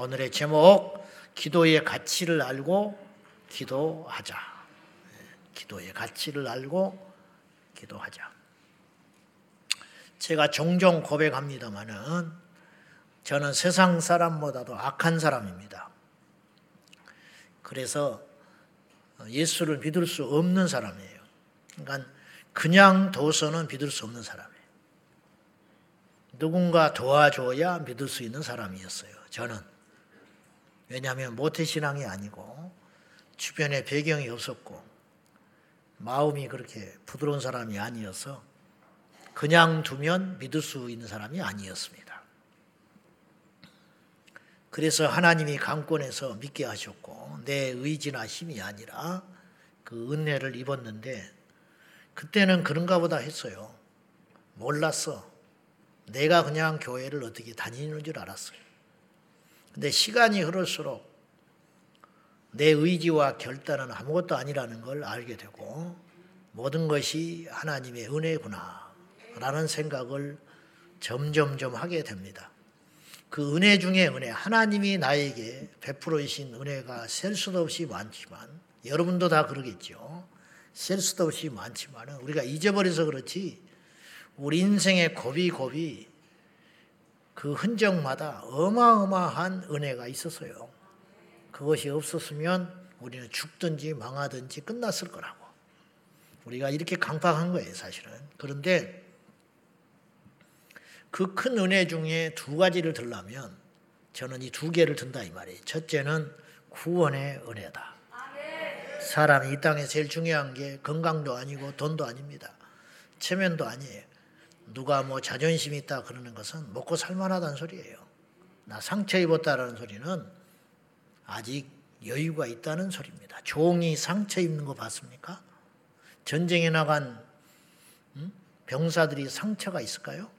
오늘의 제목 기도의 가치를 알고 기도하자. 기도의 가치를 알고 기도하자. 제가 종종 고백합니다마는 저는 세상 사람보다도 악한 사람입니다. 그래서 예수를 믿을 수 없는 사람이에요. 그러니까 그냥 둬서는 믿을 수 없는 사람이에요. 누군가 도와줘야 믿을 수 있는 사람이었어요. 저는. 왜냐하면 모태신앙이 아니고 주변에 배경이 없었고 마음이 그렇게 부드러운 사람이 아니어서 그냥 두면 믿을 수 있는 사람이 아니었습니다. 그래서 하나님이 강권해서 믿게 하셨고 내 의지나 힘이 아니라 그 은혜를 입었는데 그때는 그런가 보다 했어요. 몰랐어. 내가 그냥 교회를 어떻게 다니는 줄 알았어요. 근데 시간이 흐를수록 내 의지와 결단은 아무것도 아니라는 걸 알게 되고 모든 것이 하나님의 은혜구나 라는 생각을 점점점 하게 됩니다. 그 은혜 중에 은혜, 하나님이 나에게 베풀어 주신 은혜가 셀 수도 없이 많지만 여러분도 다 그러겠죠. 셀 수도 없이 많지만 우리가 잊어버려서 그렇지 우리 인생의 고비고비 그 흔적마다 어마어마한 은혜가 있었어요. 그것이 없었으면 우리는 죽든지 망하든지 끝났을 거라고. 우리가 이렇게 강팍한 거예요, 사실은. 그런데 그 큰 은혜 중에 두 가지를 들라면 저는 이 두 개를 든다 이 말이에요. 첫째는 구원의 은혜다. 사람이 이 땅에 제일 중요한 게 건강도 아니고 돈도 아닙니다. 체면도 아니에요. 누가 뭐 자존심 있다 그러는 것은 먹고 살만하다는 소리예요. 나 상처 입었다라는 소리는 아직 여유가 있다는 소리입니다. 종이 상처 입는 거 봤습니까? 전쟁에 나간 병사들이 상처가 있을까요?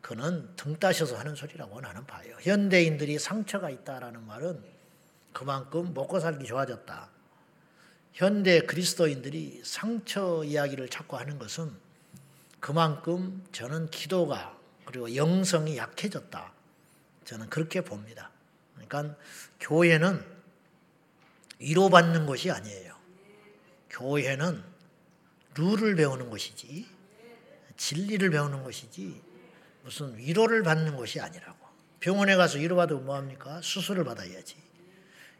그는 등 따셔서 하는 소리라고 나는 봐요. 현대인들이 상처가 있다라는 말은 그만큼 먹고 살기 좋아졌다. 현대 그리스도인들이 상처 이야기를 자꾸 하는 것은 그만큼 저는 기도가 그리고 영성이 약해졌다. 저는 그렇게 봅니다. 그러니까 교회는 위로받는 것이 아니에요. 교회는 룰을 배우는 것이지, 진리를 배우는 것이지, 무슨 위로를 받는 것이 아니라고. 병원에 가서 위로받으면 뭐합니까? 수술을 받아야지.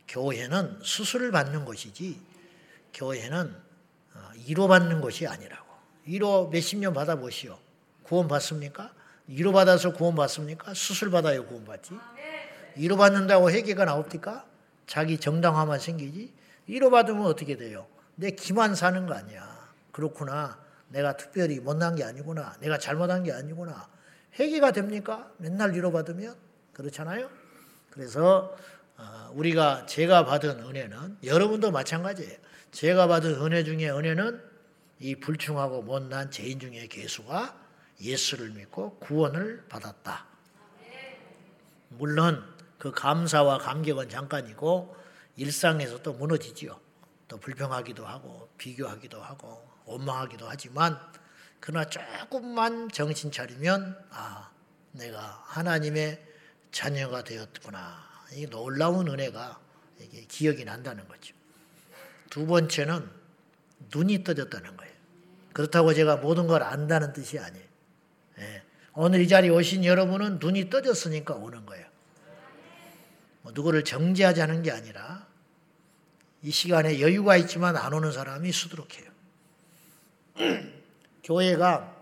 교회는 수술을 받는 것이지, 교회는 어, 위로받는 것이 아니라고. 위로 몇십 년 받아보시오. 구원 받습니까? 위로 받아서 구원 받습니까? 수술 받아요 구원 받지. 위로 받는다고 회개가 나옵니까? 자기 정당화만 생기지. 위로 받으면 어떻게 돼요? 내 기만 사는 거 아니야. 그렇구나. 내가 특별히 못난 게 아니구나. 내가 잘못한 게 아니구나. 회개가 됩니까? 맨날 위로 받으면 그렇잖아요. 그래서 어, 우리가 제가 받은 은혜는 여러분도 마찬가지예요. 제가 받은 은혜 중에 은혜는 이 불충하고 못난 죄인 중에 개수가 예수를 믿고 구원을 받았다. 물론 그 감사와 감격은 잠깐이고 일상에서 또 무너지지요. 또 불평하기도 하고 비교하기도 하고 원망하기도 하지만 그러나 조금만 정신 차리면 아 내가 하나님의 자녀가 되었구나. 이 놀라운 은혜가 이게 기억이 난다는 거죠. 두 번째는 눈이 떠졌다는 거예요. 그렇다고 제가 모든 걸 안다는 뜻이 아니에요. 예. 오늘 이 자리에 오신 여러분은 눈이 떠졌으니까 오는 거예요. 뭐 누구를 정죄하자는 게 아니라 이 시간에 여유가 있지만 안 오는 사람이 수두룩해요. 교회가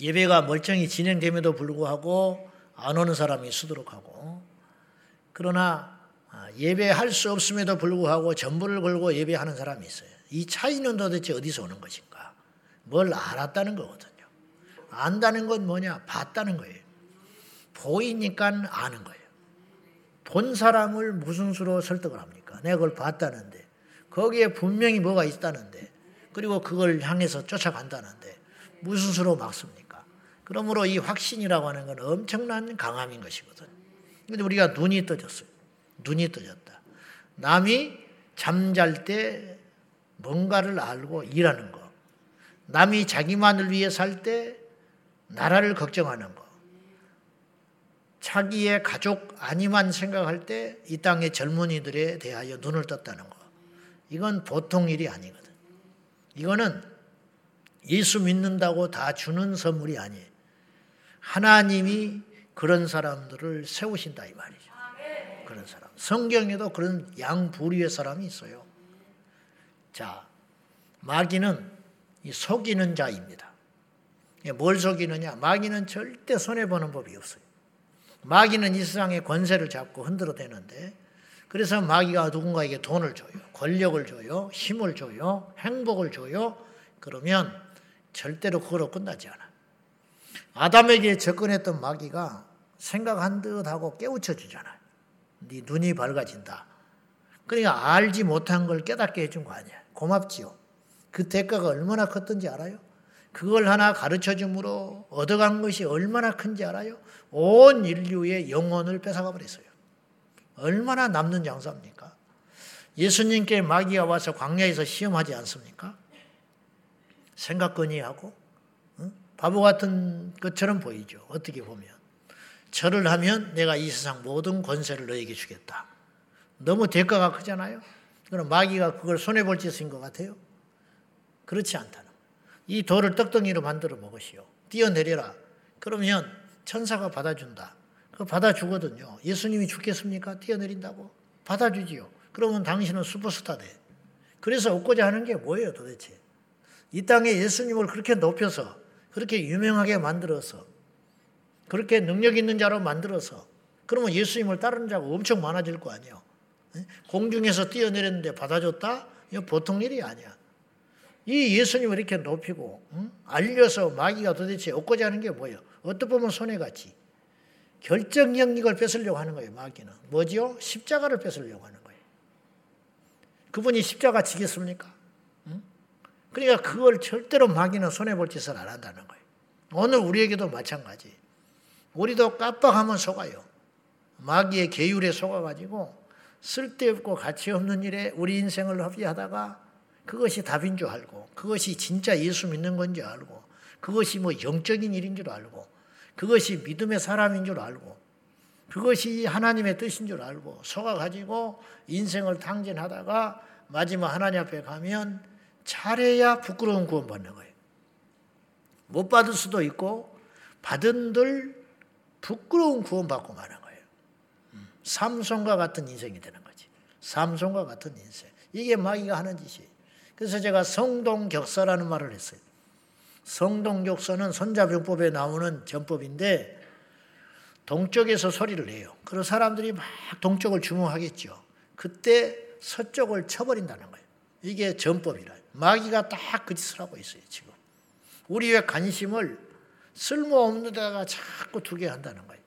예배가 멀쩡히 진행됨에도 불구하고 안 오는 사람이 수두룩하고 그러나 아, 예배할 수 없음에도 불구하고 전부를 걸고 예배하는 사람이 있어요. 이 차이는 도대체 어디서 오는 것인가? 뭘 알았다는 거거든요. 안다는 건 뭐냐? 봤다는 거예요. 보이니까 아는 거예요. 본 사람을 무슨 수로 설득을 합니까? 내가 그걸 봤다는데. 거기에 분명히 뭐가 있다는데. 그리고 그걸 향해서 쫓아간다는데. 무슨 수로 막습니까? 그러므로 이 확신이라고 하는 건 엄청난 강함인 것이거든. 근데 우리가 눈이 떠졌어요. 눈이 떠졌다. 남이 잠잘 때 뭔가를 알고 일하는 거. 남이 자기만을 위해 살 때 나라를 걱정하는 거. 자기의 가족 아니만 생각할 때 이 땅의 젊은이들에 대하여 눈을 떴다는 거. 이건 보통 일이 아니거든. 이거는 예수 믿는다고 다 주는 선물이 아니에요. 하나님이 그런 사람들을 세우신다 이 말이죠. 그런 사람. 성경에도 그런 양 부류의 사람이 있어요. 자, 마귀는 속이는 자입니다. 뭘 속이느냐? 마귀는 절대 손해보는 법이 없어요. 마귀는 이 세상의 권세를 잡고 흔들어 대는데 그래서 마귀가 누군가에게 돈을 줘요. 권력을 줘요. 힘을 줘요. 행복을 줘요. 그러면 절대로 그걸로 끝나지 않아. 아담에게 접근했던 마귀가 생각한 듯 하고 깨우쳐 주잖아요. 네 눈이 밝아진다. 그러니까 알지 못한 걸 깨닫게 해준 거 아니야. 고맙지요. 그 대가가 얼마나 컸던지 알아요? 그걸 하나 가르쳐 줌으로 얻어간 것이 얼마나 큰지 알아요? 온 인류의 영혼을 뺏어가 버렸어요. 얼마나 남는 장사입니까? 예수님께 마귀가 와서 광야에서 시험하지 않습니까? 생각거니 하고 응? 바보 같은 것처럼 보이죠. 어떻게 보면 절을 하면 내가 이 세상 모든 권세를 너에게 주겠다. 너무 대가가 크잖아요. 그럼 마귀가 그걸 손해 볼 짓인 것 같아요. 그렇지 않다는 이 돌을 떡덩이로 만들어 먹으시오. 뛰어내려라. 그러면 천사가 받아준다. 그 받아주거든요. 예수님이 죽겠습니까? 뛰어내린다고? 받아주지요. 그러면 당신은 슈퍼스타 돼. 그래서 얻고자 하는 게 뭐예요 도대체? 이 땅에 예수님을 그렇게 높여서 그렇게 유명하게 만들어서 그렇게 능력 있는 자로 만들어서 그러면 예수님을 따르는 자가 엄청 많아질 거 아니에요. 공중에서 뛰어내렸는데 받아줬다? 이거 보통 일이 아니야. 이 예수님을 이렇게 높이고 응? 알려서 마귀가 도대체 얻고자 하는 게 뭐예요? 어떻게 보면 손해같이 결정 영역을 뺏으려고 하는 거예요. 마귀는 뭐지요? 십자가를 뺏으려고 하는 거예요. 그분이 십자가 지겠습니까? 응? 그러니까 그걸 절대로 마귀는 손해 볼 짓을 안 한다는 거예요. 오늘 우리에게도 마찬가지. 우리도 깜빡하면 속아요. 마귀의 계율에 속아가지고 쓸데없고 가치 없는 일에 우리 인생을 허비하다가 그것이 답인 줄 알고 그것이 진짜 예수 믿는 건지 알고 그것이 뭐 영적인 일인 줄 알고 그것이 믿음의 사람인 줄 알고 그것이 하나님의 뜻인 줄 알고 속아 가지고 인생을 탕진하다가 마지막 하나님 앞에 가면 잘해야 부끄러운 구원 받는 거예요. 못 받을 수도 있고 받은들 부끄러운 구원 받고 마는 거예요. 음, 삼손과 같은 인생이 되는 거지. 삼손과 같은 인생. 이게 마귀가 하는 짓이에요. 그래서 제가 성동격서라는 말을 했어요. 성동격서는 손자병법에 나오는 전법인데 동쪽에서 소리를 내요. 그런 사람들이 막 동쪽을 주목하겠죠. 그때 서쪽을 쳐버린다는 거예요. 이게 전법이라. 마귀가 딱 그 짓을 하고 있어요, 지금. 우리의 관심을 쓸모없는 데다가 자꾸 두게 한다는 거예요.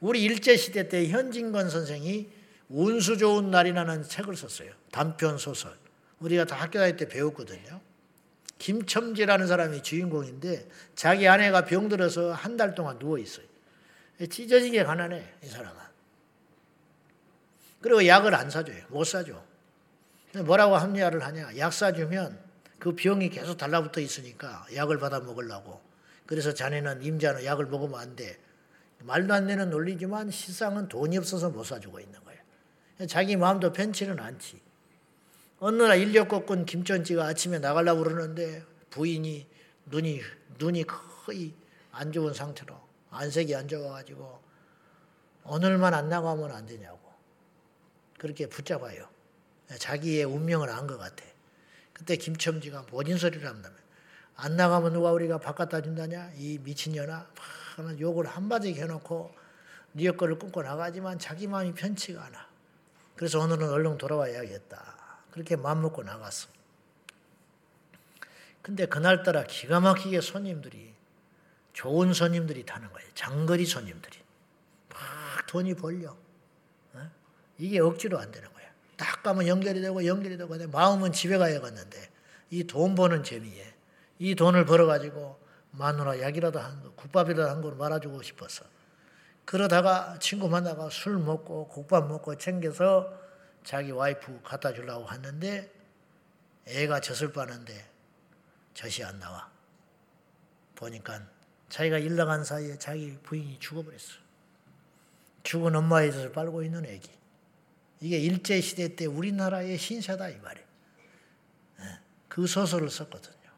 우리 일제시대 때 현진건 선생이 운수 좋은 날이라는 책을 썼어요. 단편 소설. 우리가 다 학교 다닐 때 배웠거든요. 김첨지라는 사람이 주인공인데 자기 아내가 병들어서 한 달 동안 누워 있어요. 찢어지게 가난해 이 사람은. 그리고 약을 안 사줘요. 못 사줘. 뭐라고 합리화를 하냐? 약 사주면 그 병이 계속 달라붙어 있으니까 약을 받아 먹으려고. 그래서 자네는 임자는 약을 먹으면 안 돼. 말도 안 되는 논리지만 실상은 돈이 없어서 못 사주고 있는 거예요. 자기 마음도 편치는 않지. 어느 날 인력거꾼 김천지가 아침에 나가려고 그러는데 부인이 눈이 눈이 거의 안 좋은 상태로 안색이 안 좋아가지고 오늘만 안 나가면 안 되냐고 그렇게 붙잡아요. 자기의 운명을 안 것 같아. 그때 김첨지가 모진 소리를 한다면 안 나가면 누가 우리가 바깥다 준다냐? 이 미친년아. 막 욕을 한마디 해놓고 네 거를 끊고 나가지만 자기 마음이 편치가 않아. 그래서 오늘은 얼른 돌아와야겠다. 그렇게 마음먹고 나갔어. 근데 그날따라 기가 막히게 손님들이 좋은 손님들이 타는 거예요. 장거리 손님들이. 막 돈이 벌려. 어? 이게 억지로 안 되는 거야. 딱 가면 연결이 되고 연결이 되고 마음은 집에 가야겠는데 이 돈 버는 재미에 이 돈을 벌어가지고 마누라 약이라도 한 거, 국밥이라도 한 걸 말아주고 싶었어. 그러다가 친구 만나가 술 먹고 국밥 먹고 챙겨서 자기 와이프 갖다 주려고 하는데 애가 젖을 빠는데 젖이 안 나와. 보니까 자기가 일 나간 사이에 자기 부인이 죽어버렸어. 죽은 엄마의 젖을 빨고 있는 애기. 이게 일제시대 때 우리나라의 신사다 이 말이에요. 예, 그 소설을 썼거든요.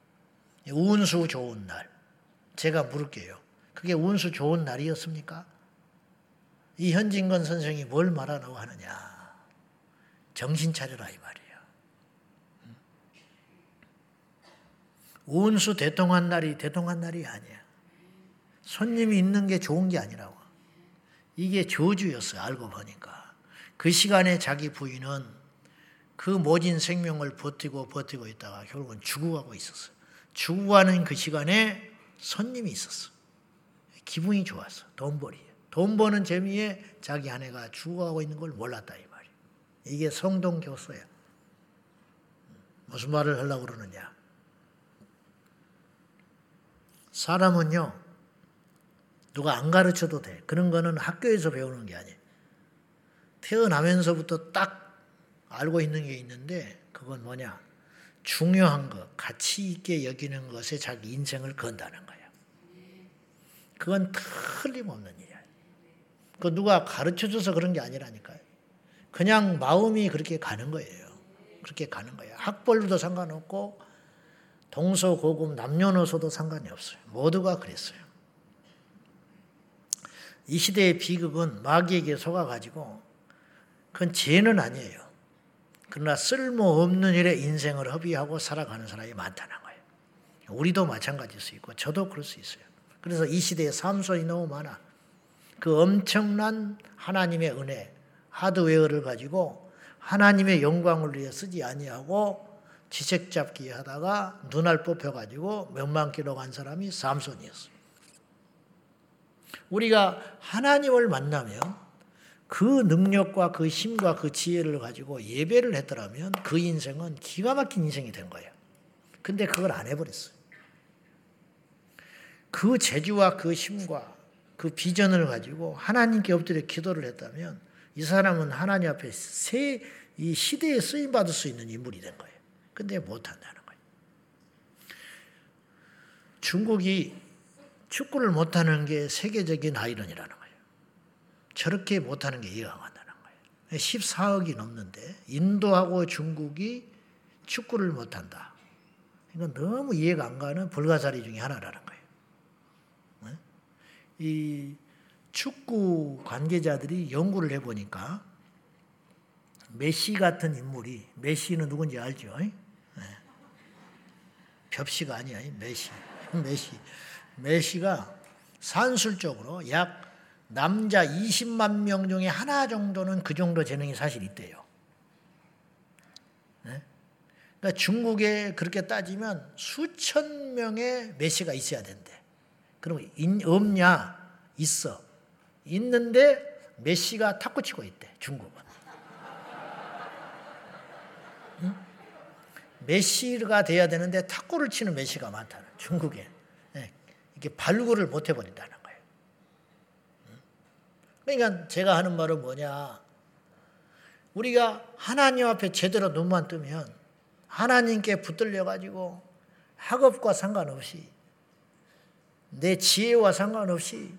운수 좋은 날. 제가 물을게요. 그게 운수 좋은 날이었습니까? 이 현진건 선생이 뭘 말하라고 하느냐. 정신 차려라 이 말이에요. 운수 대통한 날이 대통한 날이 아니야. 손님이 있는 게 좋은 게 아니라고. 이게 저주였어요. 알고 보니까. 그 시간에 자기 부인은 그 모진 생명을 버티고 버티고 있다가 결국은 죽어가고 있었어요. 죽어가는 그 시간에 손님이 있었어. 기분이 좋았어. 돈벌이. 돈 버는 재미에 자기 아내가 죽어가고 있는 걸 몰랐다 이 말 이게 성동교서야. 무슨 말을 하려고 그러느냐. 사람은요, 누가 안 가르쳐도 돼. 그런 거는 학교에서 배우는 게 아니에요. 태어나면서부터 딱 알고 있는 게 있는데, 그건 뭐냐. 중요한 것, 가치 있게 여기는 것에 자기 인생을 건다는 거예요. 그건 틀림없는 일이야. 그 누가 가르쳐 줘서 그런 게 아니라니까요. 그냥 마음이 그렇게 가는 거예요. 그렇게 가는 거예요. 학벌도 상관없고, 동서 고금 남녀노소도 상관이 없어요. 모두가 그랬어요. 이 시대의 비극은 마귀에게 속아가지고 그건 죄는 아니에요. 그러나 쓸모없는 일에 인생을 허비하고 살아가는 사람이 많다는 거예요. 우리도 마찬가지일 수 있고 저도 그럴 수 있어요. 그래서 이 시대에 삼손이 너무 많아. 그 엄청난 하나님의 은혜, 하드웨어를 가지고 하나님의 영광을 위해 쓰지 아니하고 지색 잡기 하다가 눈알 뽑혀 가지고 몇만 킬로 간 사람이 삼손이었어. 우리가 하나님을 만나면 그 능력과 그 힘과 그 지혜를 가지고 예배를 했더라면 그 인생은 기가 막힌 인생이 된 거예요. 근데 그걸 안 해버렸어요. 그 재주와 그 힘과 그 비전을 가지고 하나님께 엎드려 기도를 했다면 이 사람은 하나님 앞에 새 이 시대에 쓰임 받을 수 있는 인물이 된 거예요. 근데 못 한다는 거예요. 중국이 축구를 못 하는 게 세계적인 아이러니라는 거예요. 저렇게 못 하는 게 이해가 안 간다는 거예요. 14억이 넘는데 인도하고 중국이 축구를 못 한다. 이건 너무 이해가 안 가는 불가사의 중에 하나라는 거예요. 네? 이 축구 관계자들이 연구를 해보니까 메시 같은 인물이 메시는 누군지 알죠? 벽시가 아니야. 메시. 메시. 메시가 산술적으로 약 남자 20만 명 중에 하나 정도는 그 정도 재능이 사실 있대요. 네? 그러니까 중국에 그렇게 따지면 수천 명의 메시가 있어야 된대. 그럼 없냐? 있어. 있는데 메시가 탁구 치고 있대. 중국은. 메시가 돼야 되는데 탁구를 치는 메시가 많다는 중국에 네, 이게 발굴을 못 해버린다는 거예요. 그러니까 제가 하는 말은 뭐냐? 우리가 하나님 앞에 제대로 눈만 뜨면 하나님께 붙들려 가지고 학업과 상관없이 내 지혜와 상관없이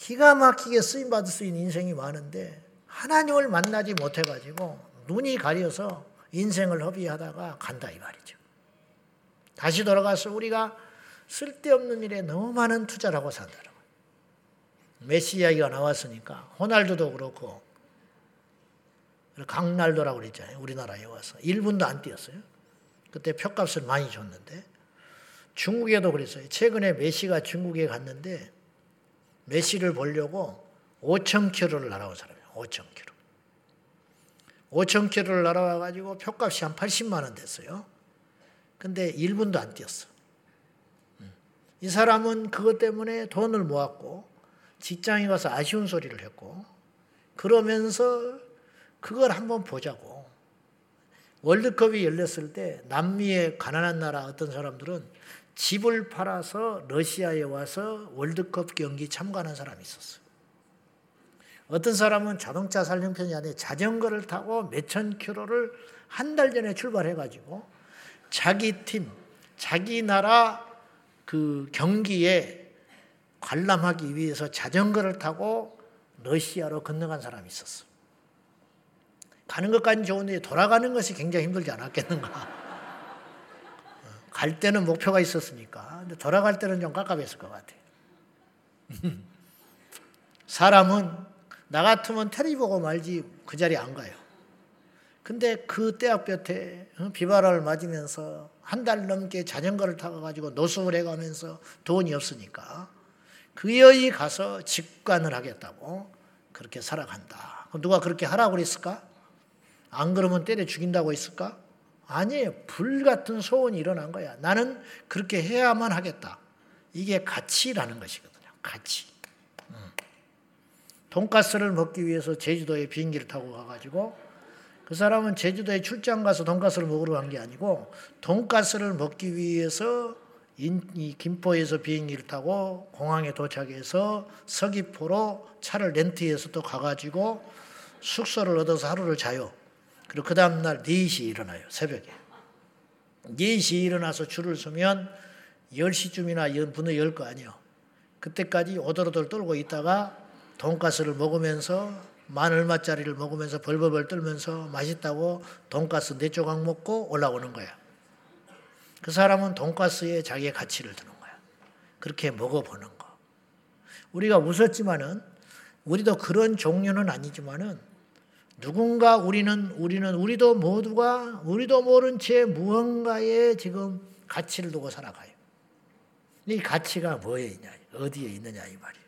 기가 막히게 쓰임 받을 수 있는 인생이 많은데 하나님을 만나지 못해 가지고 눈이 가려서 인생을 허비하다가 간다 이 말이죠. 다시 돌아가서 우리가 쓸데없는 일에 너무 많은 산다는 거예요. 메시 이야기가 나왔으니까 호날두도 그렇고 강날도라고 그랬잖아요. 우리나라에 와서 1분도 안 뛰었어요. 그때 표값을 많이 줬는데 중국에도 그랬어요. 최근에 메시가 중국에 갔는데 메시를 보려고 5천 킬로를 날아온 사람이에요. 5천 킬로. 5천 킬로를 날아와 가지고 표값이 한 80만 원 됐어요. 근데 1분도 안 뛰었어. 음. 이 사람은 그것 때문에 돈을 모았고 직장에 가서 아쉬운 소리를 했고 그러면서 그걸 한번 보자고. 월드컵이 열렸을 때 남미의 가난한 나라 어떤 사람들은 집을 팔아서 러시아에 와서 월드컵 경기 참가하는 사람이 있었어요. 어떤 사람은 자동차 살림편이 아니라 자전거를 타고 몇천 킬로를 한 달 전에 출발해가지고 자기 팀, 자기 나라 그 경기에 관람하기 위해서 자전거를 타고 러시아로 건너간 사람이 있었어. 가는 것까지 좋은데 돌아가는 것이 굉장히 힘들지 않았겠는가. 어, 갈 때는 목표가 있었으니까. 근데 돌아갈 때는 좀 깝깝했을 것 같아. 사람은 나 같으면 테레비 보고 말지 그 자리에 안 가요. 근데 그 어, 비바람을 맞으면서 한 달 넘게 자전거를 타고 가지고 노숙을 해가면서 돈이 없으니까 그 여기 가서 직관을 하겠다고 그렇게 살아간다. 누가 그렇게 하라고 그랬을까? 안 그러면 때려 죽인다고 했을까? 아니에요. 불 같은 소원이 일어난 거야. 나는 그렇게 해야만 하겠다. 이게 가치라는 것이거든요. 가치. 돈가스를 먹기 위해서 제주도에 비행기를 타고 가가지고 그 사람은 제주도에 출장 가서 돈가스를 먹으러 간 게 아니고 돈가스를 먹기 위해서 이 김포에서 비행기를 타고 공항에 도착해서 서귀포로 차를 렌트해서 또 가가지고 숙소를 얻어서 하루를 자요. 그리고 그 다음날 4시에 일어나요. 새벽에. 4시에 일어나서 줄을 서면 10시쯤이나 문을 열 거 아니에요. 그때까지 오돌오돌 떨고 있다가 돈가스를 먹으면서 만 얼마짜리를 먹으면서 벌벌벌 떨면서 맛있다고 돈가스 네 조각 먹고 올라오는 거야. 그 사람은 돈가스에 자기의 가치를 두는 거야. 그렇게 먹어보는 거. 우리가 웃었지만은 우리도 그런 종류는 아니지만은 누군가 우리는 우리는 우리도 모두가 우리도 모른 채 무언가에 지금 가치를 두고 살아가요. 이 가치가 뭐에 있냐, 어디에 있느냐 이 말이에요.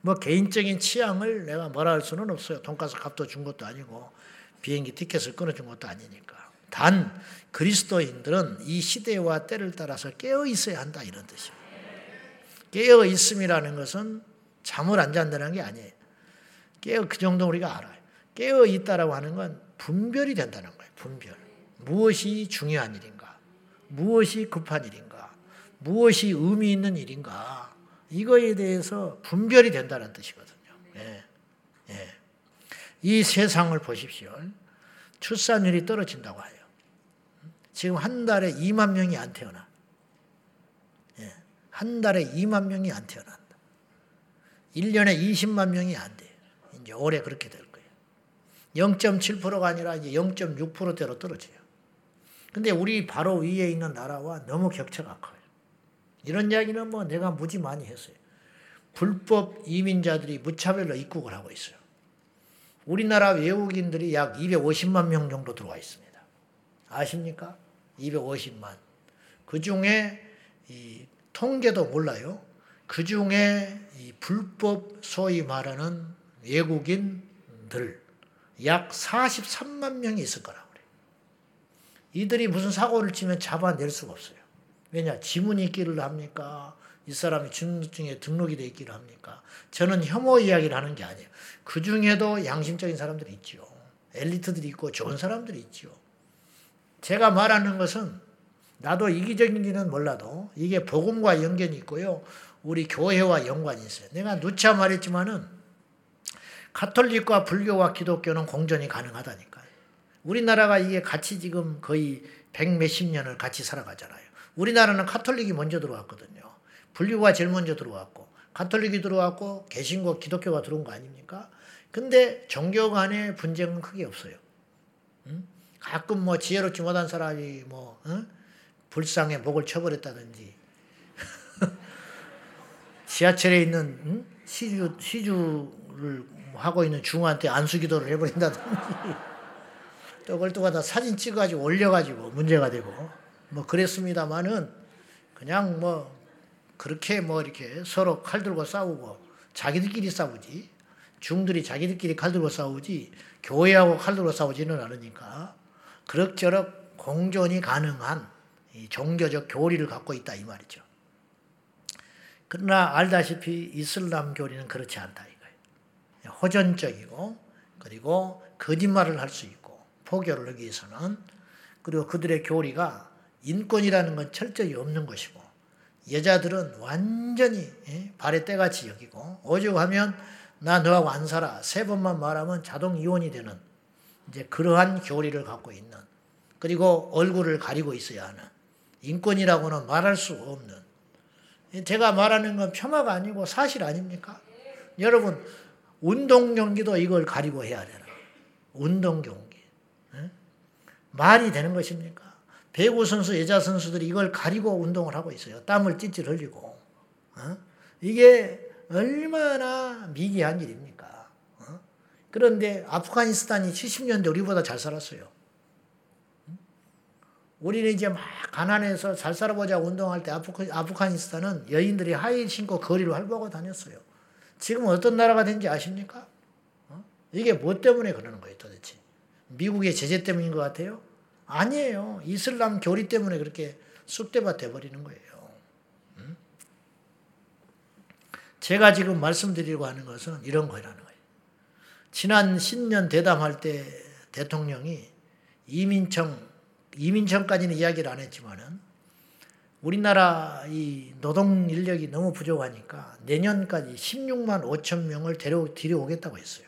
뭐 개인적인 취향을 내가 뭐라 할 수는 없어요. 돈가스 값도 준 것도 아니고 비행기 티켓을 끊어준 것도 아니니까. 단 그리스도인들은 이 시대와 때를 따라서 깨어 있어야 한다 이런 뜻이에요. 깨어 있음이라는 것은 잠을 안 잔다는 게 아니에요. 깨어 그 정도 우리가 알아요. 깨어 있다라고 하는 건 분별이 된다는 거예요. 분별. 무엇이 중요한 일인가? 무엇이 급한 일인가? 무엇이 의미 있는 일인가? 이거에 대해서 분별이 된다는 뜻이거든요. 예. 예. 이 세상을 보십시오. 출산율이 떨어진다고 해요. 지금 한 달에 2만 명이 안 태어나. 예. 한 달에 2만 명이 안 태어난다. 1년에 20만 명이 안 돼. 이제 올해 그렇게 될 거예요. 0.7%가 아니라 이제 0.6%대로 떨어져요. 근데 우리 바로 위에 있는 나라와 너무 격차가 커요. 이런 이야기는 뭐 내가 무지 많이 했어요. 불법 이민자들이 무차별로 입국을 하고 있어요. 우리나라 외국인들이 약 250만 명 정도 들어와 있습니다. 아십니까? 250만. 그 중에 이 통계도 몰라요. 그 중에 이 불법 소위 말하는 외국인들 약 43만 명이 있을 거라고 그래요. 이들이 무슨 사고를 치면 잡아낼 수가 없어요. 왜냐? 지문이 있기를 합니까? 이 사람이 주민등록증에 등록이 돼 있기를 합니까? 저는 혐오 이야기를 하는 게 아니에요. 그 중에도 양심적인 사람들이 있지요. 엘리트들이 있고 좋은 사람들이 있지요. 제가 말하는 것은 나도 이기적인지는 몰라도 이게 복음과 연관이 있고요. 우리 교회와 연관이 있어요. 내가 누차 말했지만은 카톨릭과 불교와 기독교는 공존이 가능하다니까요. 우리나라가 이게 같이 지금 거의 백 몇십 년을 같이 살아가잖아요. 우리나라는 카톨릭이 먼저 들어왔거든요. 불교가 제일 먼저 들어왔고 카톨릭이 들어왔고 개신교 기독교가 들어온 거 아닙니까? 근데 종교 간의 분쟁은 크게 없어요. 응? 가끔 뭐 지혜롭지 못한 사람이 뭐 응? 불상에 목을 쳐버렸다든지 지하철에 있는 응? 시주 시주를 하고 있는 중한테 안수기도를 해버린다든지 또 그걸 또 갖다 사진 찍어가지고 올려가지고 문제가 되고 뭐 그랬습니다만은 그냥 뭐 그렇게 뭐 이렇게 서로 칼 들고 싸우고 자기들끼리 싸우지 중들이 자기들끼리 칼 들고 싸우지 교회하고 칼 들고 싸우지는 않으니까 그럭저럭 공존이 가능한 종교적 교리를 갖고 있다 이 말이죠. 그러나 알다시피 이슬람 교리는 그렇지 않다. 호전적이고 그리고 거짓말을 할 수 있고 포교를 하기 위해서는 그리고 그들의 교리가 인권이라는 건 철저히 없는 것이고 여자들은 완전히 예, 발에 때같이 여기고 오죽하면 나 너하고 안 살아 세 번만 말하면 자동 이혼이 되는 이제 그러한 교리를 갖고 있는 그리고 얼굴을 가리고 있어야 하는 인권이라고는 말할 수 없는 제가 말하는 건 폄하가 아니고 사실 아닙니까? 여러분 운동 경기도 이걸 가리고 해야 되나? 운동 경기. 네? 말이 되는 것입니까? 배구 선수, 여자 선수들이 이걸 가리고 운동을 하고 있어요. 땀을 찔찔 흘리고. 어? 이게 얼마나 미개한 일입니까? 어? 그런데 아프가니스탄이 70년대 우리보다 잘 살았어요. 우리는 이제 막 가난해서 잘 살아보자 운동할 때 아프가니스탄은 여인들이 하이 신고 거리를 활보하고 다녔어요. 지금 어떤 나라가 된지 아십니까? 어? 이게 뭐 때문에 그러는 거예요 도대체? 미국의 제재 때문인 것 같아요? 아니에요. 이슬람 교리 때문에 그렇게 쑥대밭 돼버리는 거예요. 음? 제가 지금 말씀드리려고 하는 것은 이런 거라는 거예요. 지난 신년 대담할 때 대통령이 이민청, 이민청까지는 이야기를 안 했지만은 우리나라 이 노동 인력이 너무 부족하니까 내년까지 16만 5천 명을 데려, 데려오겠다고 했어요.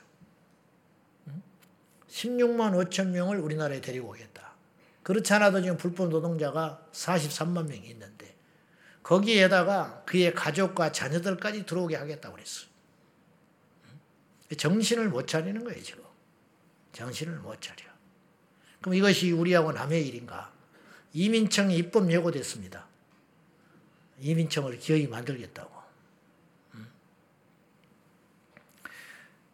16만 5천 명을 우리나라에 데리고 오겠다. 그렇지 않아도 지금 불법 노동자가 43만 명이 있는데 거기에다가 그의 가족과 자녀들까지 들어오게 하겠다고 그랬어. 정신을 못 차리는 거예요, 지금. 정신을 못 차려. 그럼 이것이 우리하고 남의 일인가? 이민청이 입법 예고됐습니다. 이민청을 기어이 만들겠다고.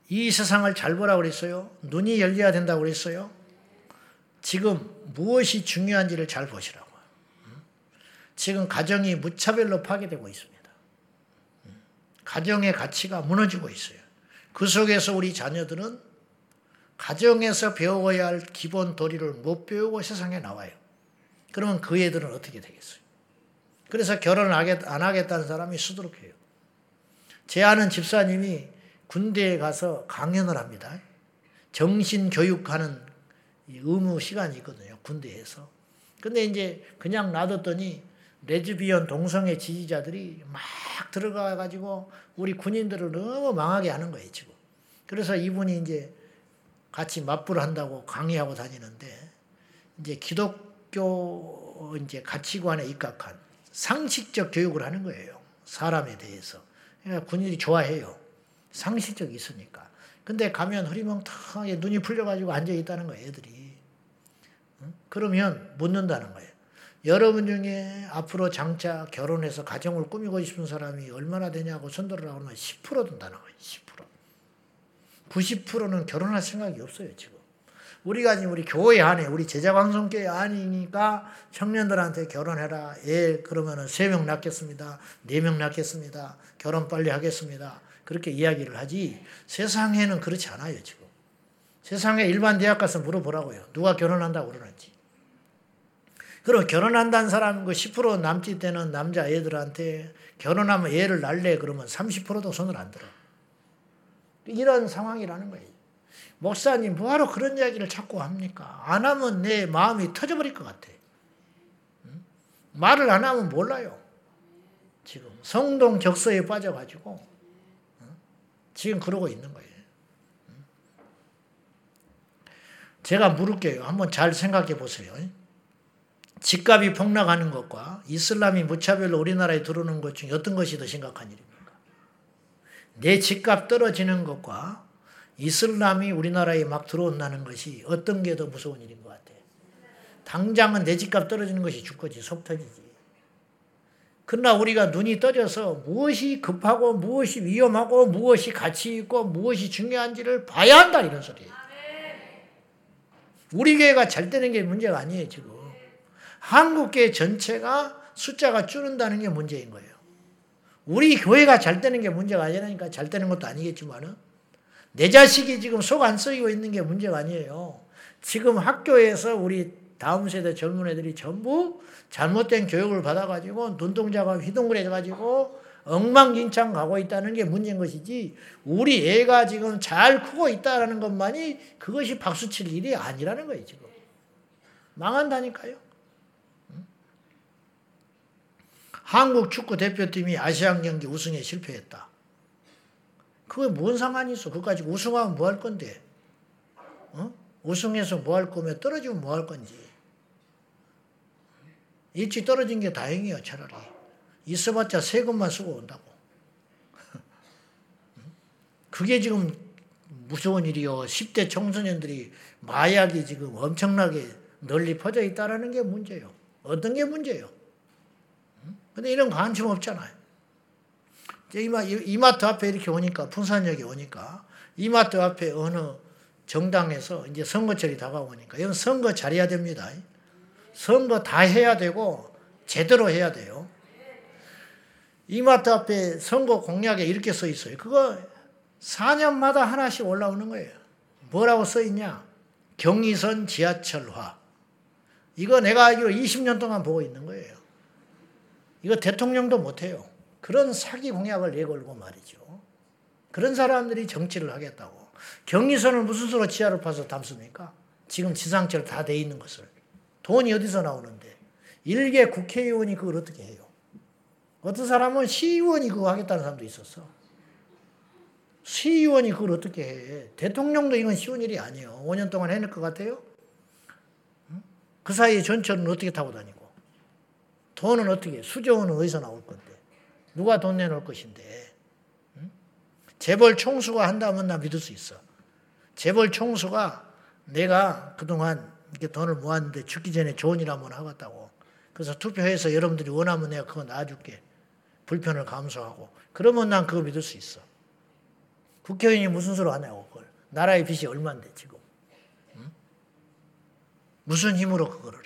이 세상을 잘 보라고 그랬어요. 눈이 열려야 된다고 그랬어요. 지금 무엇이 중요한지를 잘 보시라고. 지금 가정이 무차별로 파괴되고 있습니다. 가정의 가치가 무너지고 있어요. 그 속에서 우리 자녀들은 가정에서 배워야 할 기본 도리를 못 배우고 세상에 나와요. 그러면 그 애들은 어떻게 되겠어요? 그래서 결혼을 안 하겠다는 사람이 수두룩해요. 제 아는 집사님이 군대에 가서 강연을 합니다. 정신 교육하는 의무 시간이 있거든요. 군대에서. 근데 이제 그냥 놔뒀더니 레즈비언 동성애 지지자들이 막 들어가 가지고 우리 군인들을 너무 망하게 하는 거예요, 지금. 그래서 이분이 이제 같이 맞불 한다고 강의하고 다니는데 이제 기독교 이제 가치관에 입각한 상식적 교육을 하는 거예요. 사람에 대해서. 그러니까 군인들이 좋아해요. 상식적이 있으니까. 근데 가면 흐리멍텅하게 눈이 풀려가지고 앉아 있다는 거예요, 애들이. 그러면 묻는다는 거예요. 여러분 중에 앞으로 장차 결혼해서 가정을 꾸미고 싶은 사람이 얼마나 되냐고 손들으라고 하면 10% 든다는 거예요, 10%. 90%는 결혼할 생각이 없어요, 지금. 우리가 지금 우리 교회 안에, 우리 제자광성교회 아니니까 청년들한테 결혼해라. 예, 그러면은 3명 낳겠습니다. 4명 낳겠습니다. 결혼 빨리 하겠습니다. 그렇게 이야기를 하지 세상에는 그렇지 않아요, 지금. 세상에 일반 대학 가서 물어보라고요. 누가 결혼한다고 그러는지. 그럼 결혼한다는 사람 그 10% 남짓 되는 남자 애들한테 결혼하면 애를 날래 그러면 30%도 손을 안 들어. 이런 상황이라는 거예요. 목사님 뭐하러 그런 이야기를 자꾸 합니까? 안 하면 내 마음이 터져버릴 것 같아. 말을 안 하면 몰라요. 지금 성동적서에 빠져가지고 지금 그러고 있는 거예요. 제가 물을게요. 한번 잘 생각해 보세요. 집값이 폭락하는 것과 이슬람이 무차별로 우리나라에 들어오는 것 중에 어떤 것이 더 심각한 일입니까? 내 집값 떨어지는 것과 이슬람이 우리나라에 막 들어온다는 것이 어떤 게 더 무서운 일인 것 같아? 당장은 내 집값 떨어지는 것이 죽거지, 속 터지지. 그러나 우리가 눈이 떠져서 무엇이 급하고 무엇이 위험하고 무엇이 가치 있고 무엇이 중요한지를 봐야 한다 이런 소리예요. 우리 교회가 잘 되는 게 문제가 아니에요 지금. 한국 교회 전체가 숫자가 줄는다는 게 문제인 거예요. 우리 교회가 잘 되는 게 문제가 아니라니까 잘 되는 것도 아니겠지만은 내 자식이 지금 속안 썩이고 있는 게 문제가 아니에요. 지금 학교에서 우리 다음 세대 젊은 애들이 전부 잘못된 교육을 받아가지고 눈동자가 휘둥그레가지고 엉망진창 가고 있다는 게 문제인 것이지 우리 애가 지금 잘 크고 있다는 것만이 그것이 박수칠 일이 아니라는 거예요 지금. 망한다니까요. 한국 축구 대표팀이 아시안 경기 우승에 실패했다 그게 뭔 상관이 있어 가지고 우승하면 뭐 할 건데 어? 우승해서 뭐 할 거면 떨어지면 뭐 할 건지 일찍 떨어진 게 다행이에요, 차라리. 있어봤자 세금만 쓰고 온다고. 그게 지금 무서운 일이요. 10대 청소년들이 마약이 지금 엄청나게 널리 퍼져 있다라는 게 문제예요. 어떤 게 문제예요? 근데 이런 관심 없잖아요. 이마트 앞에 이렇게 오니까, 풍산역에 오니까, 이마트 앞에 어느 정당에서 이제 선거철이 다가오니까, 이건 선거 잘해야 됩니다. 선거 다 해야 되고, 제대로 해야 돼요. 이마트 앞에 선거 공약에 이렇게 써 있어요. 그거 4년마다 하나씩 올라오는 거예요. 뭐라고 써 있냐? 경의선 지하철화. 이거 내가 알기로 20년 동안 보고 있는 거예요. 이거 대통령도 못해요. 그런 사기 공약을 내걸고 말이죠. 그런 사람들이 정치를 하겠다고. 경의선을 무슨 수로 지하를 파서 담습니까? 지금 지상철 다 돼 있는 것을. 돈이 어디서 나오는데. 일개 국회의원이 그걸 어떻게 해요? 어떤 사람은 시의원이 그거 하겠다는 사람도 있었어. 시의원이 그걸 어떻게 해? 대통령도 이건 쉬운 일이 아니에요. 5년 동안 해낼 것 같아요? 그 사이에 전철은 어떻게 타고 다니고? 돈은 어떻게, 수조원은 어디서 나올 건데? 누가 돈 내놓을 것인데? 재벌 총수가 한다면 나 믿을 수 있어. 재벌 총수가 내가 그동안 이렇게 돈을 모았는데 죽기 전에 좋은 일 한번 하겠다고. 그래서 투표해서 여러분들이 원하면 내가 그거 놔줄게. 불편을 감수하고. 그러면 난 그거 믿을 수 있어. 국회의원이 무슨 소리 하냐고, 그걸. 나라의 빚이 얼만데, 지금. 응? 무슨 힘으로 그거를 해.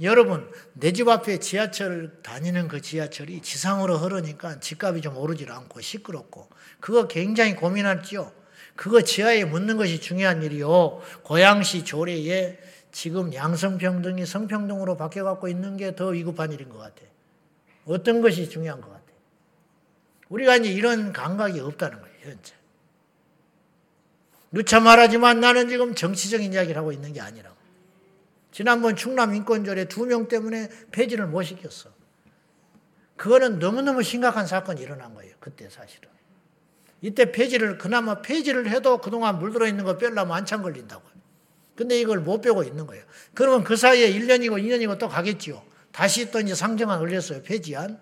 여러분, 내 집 앞에 지하철 다니는 그 지하철이 지상으로 흐르니까 집값이 좀 오르질 않고 시끄럽고, 그거 굉장히 고민하죠. 그거 지하에 묻는 것이 중요한 일이요. 고양시 조례에 지금 양성평등이 성평등으로 바뀌어갖고 있는 게 더 위급한 일인 것 같아. 어떤 것이 중요한 것 같아. 우리가 이제 이런 감각이 없다는 거예요, 현재. 누차 말하지만 나는 지금 정치적인 이야기를 하고 있는 게 아니라고. 지난번 충남 인권조례 두명 때문에 폐지를 못 시켰어. 그거는 너무너무 심각한 사건이 일어난 거예요. 그때 사실은. 이때 폐지를, 그나마 폐지를 해도 그동안 물들어 있는 거 빼려면 한참 걸린다고요. 근데 이걸 못 빼고 있는 거예요. 그러면 그 사이에 1년이고 2년이고 또 가겠지요. 다시 또 이제 상정안 올렸어요. 폐지안.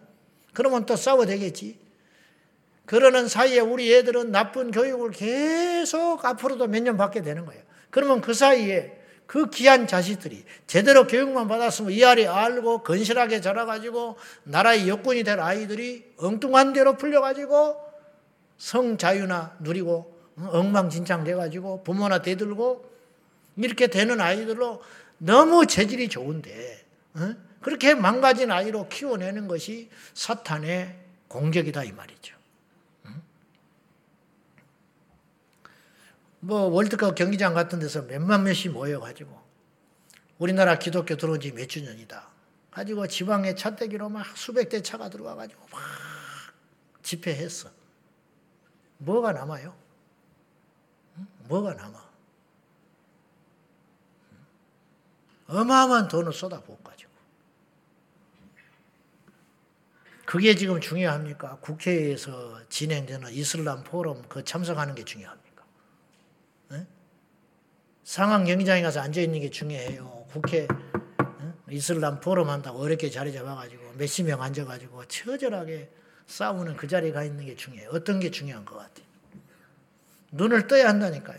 그러면 또 싸워 되겠지. 그러는 사이에 우리 애들은 나쁜 교육을 계속 앞으로도 몇 년 받게 되는 거예요. 그러면 그 사이에 그 귀한 자식들이 제대로 교육만 받았으면 이 알이 알고 건실하게 자라가지고 나라의 여건이 될 아이들이 엉뚱한 대로 풀려가지고 성자유나 누리고 엉망진창 돼가지고 부모나 대들고 이렇게 되는 아이들로 너무 재질이 좋은데 그렇게 망가진 아이로 키워내는 것이 사탄의 공격이다 이 말이죠. 뭐 월드컵 경기장 같은 데서 몇만 명씩 모여가지고 우리나라 기독교 들어온 지 몇 주년이다. 가지고 지방에 차떼기로 막 수백 대 차가 들어와가지고 막 집회했어. 뭐가 남아요? 뭐가 남아? 어마어마한 돈을 쏟아부어 가지고. 그게 지금 중요합니까? 국회에서 진행되는 이슬람 포럼 그 참석하는 게 중요합니다. 상황 경기장에 가서 앉아 있는 게 중요해요. 국회 이슬람 포럼 한다고 어렵게 자리 잡아가지고 몇십 명 앉아가지고 처절하게 싸우는 그 자리에 가 있는 게 중요해요. 어떤 게 중요한 것 같아요. 눈을 떠야 한다니까요.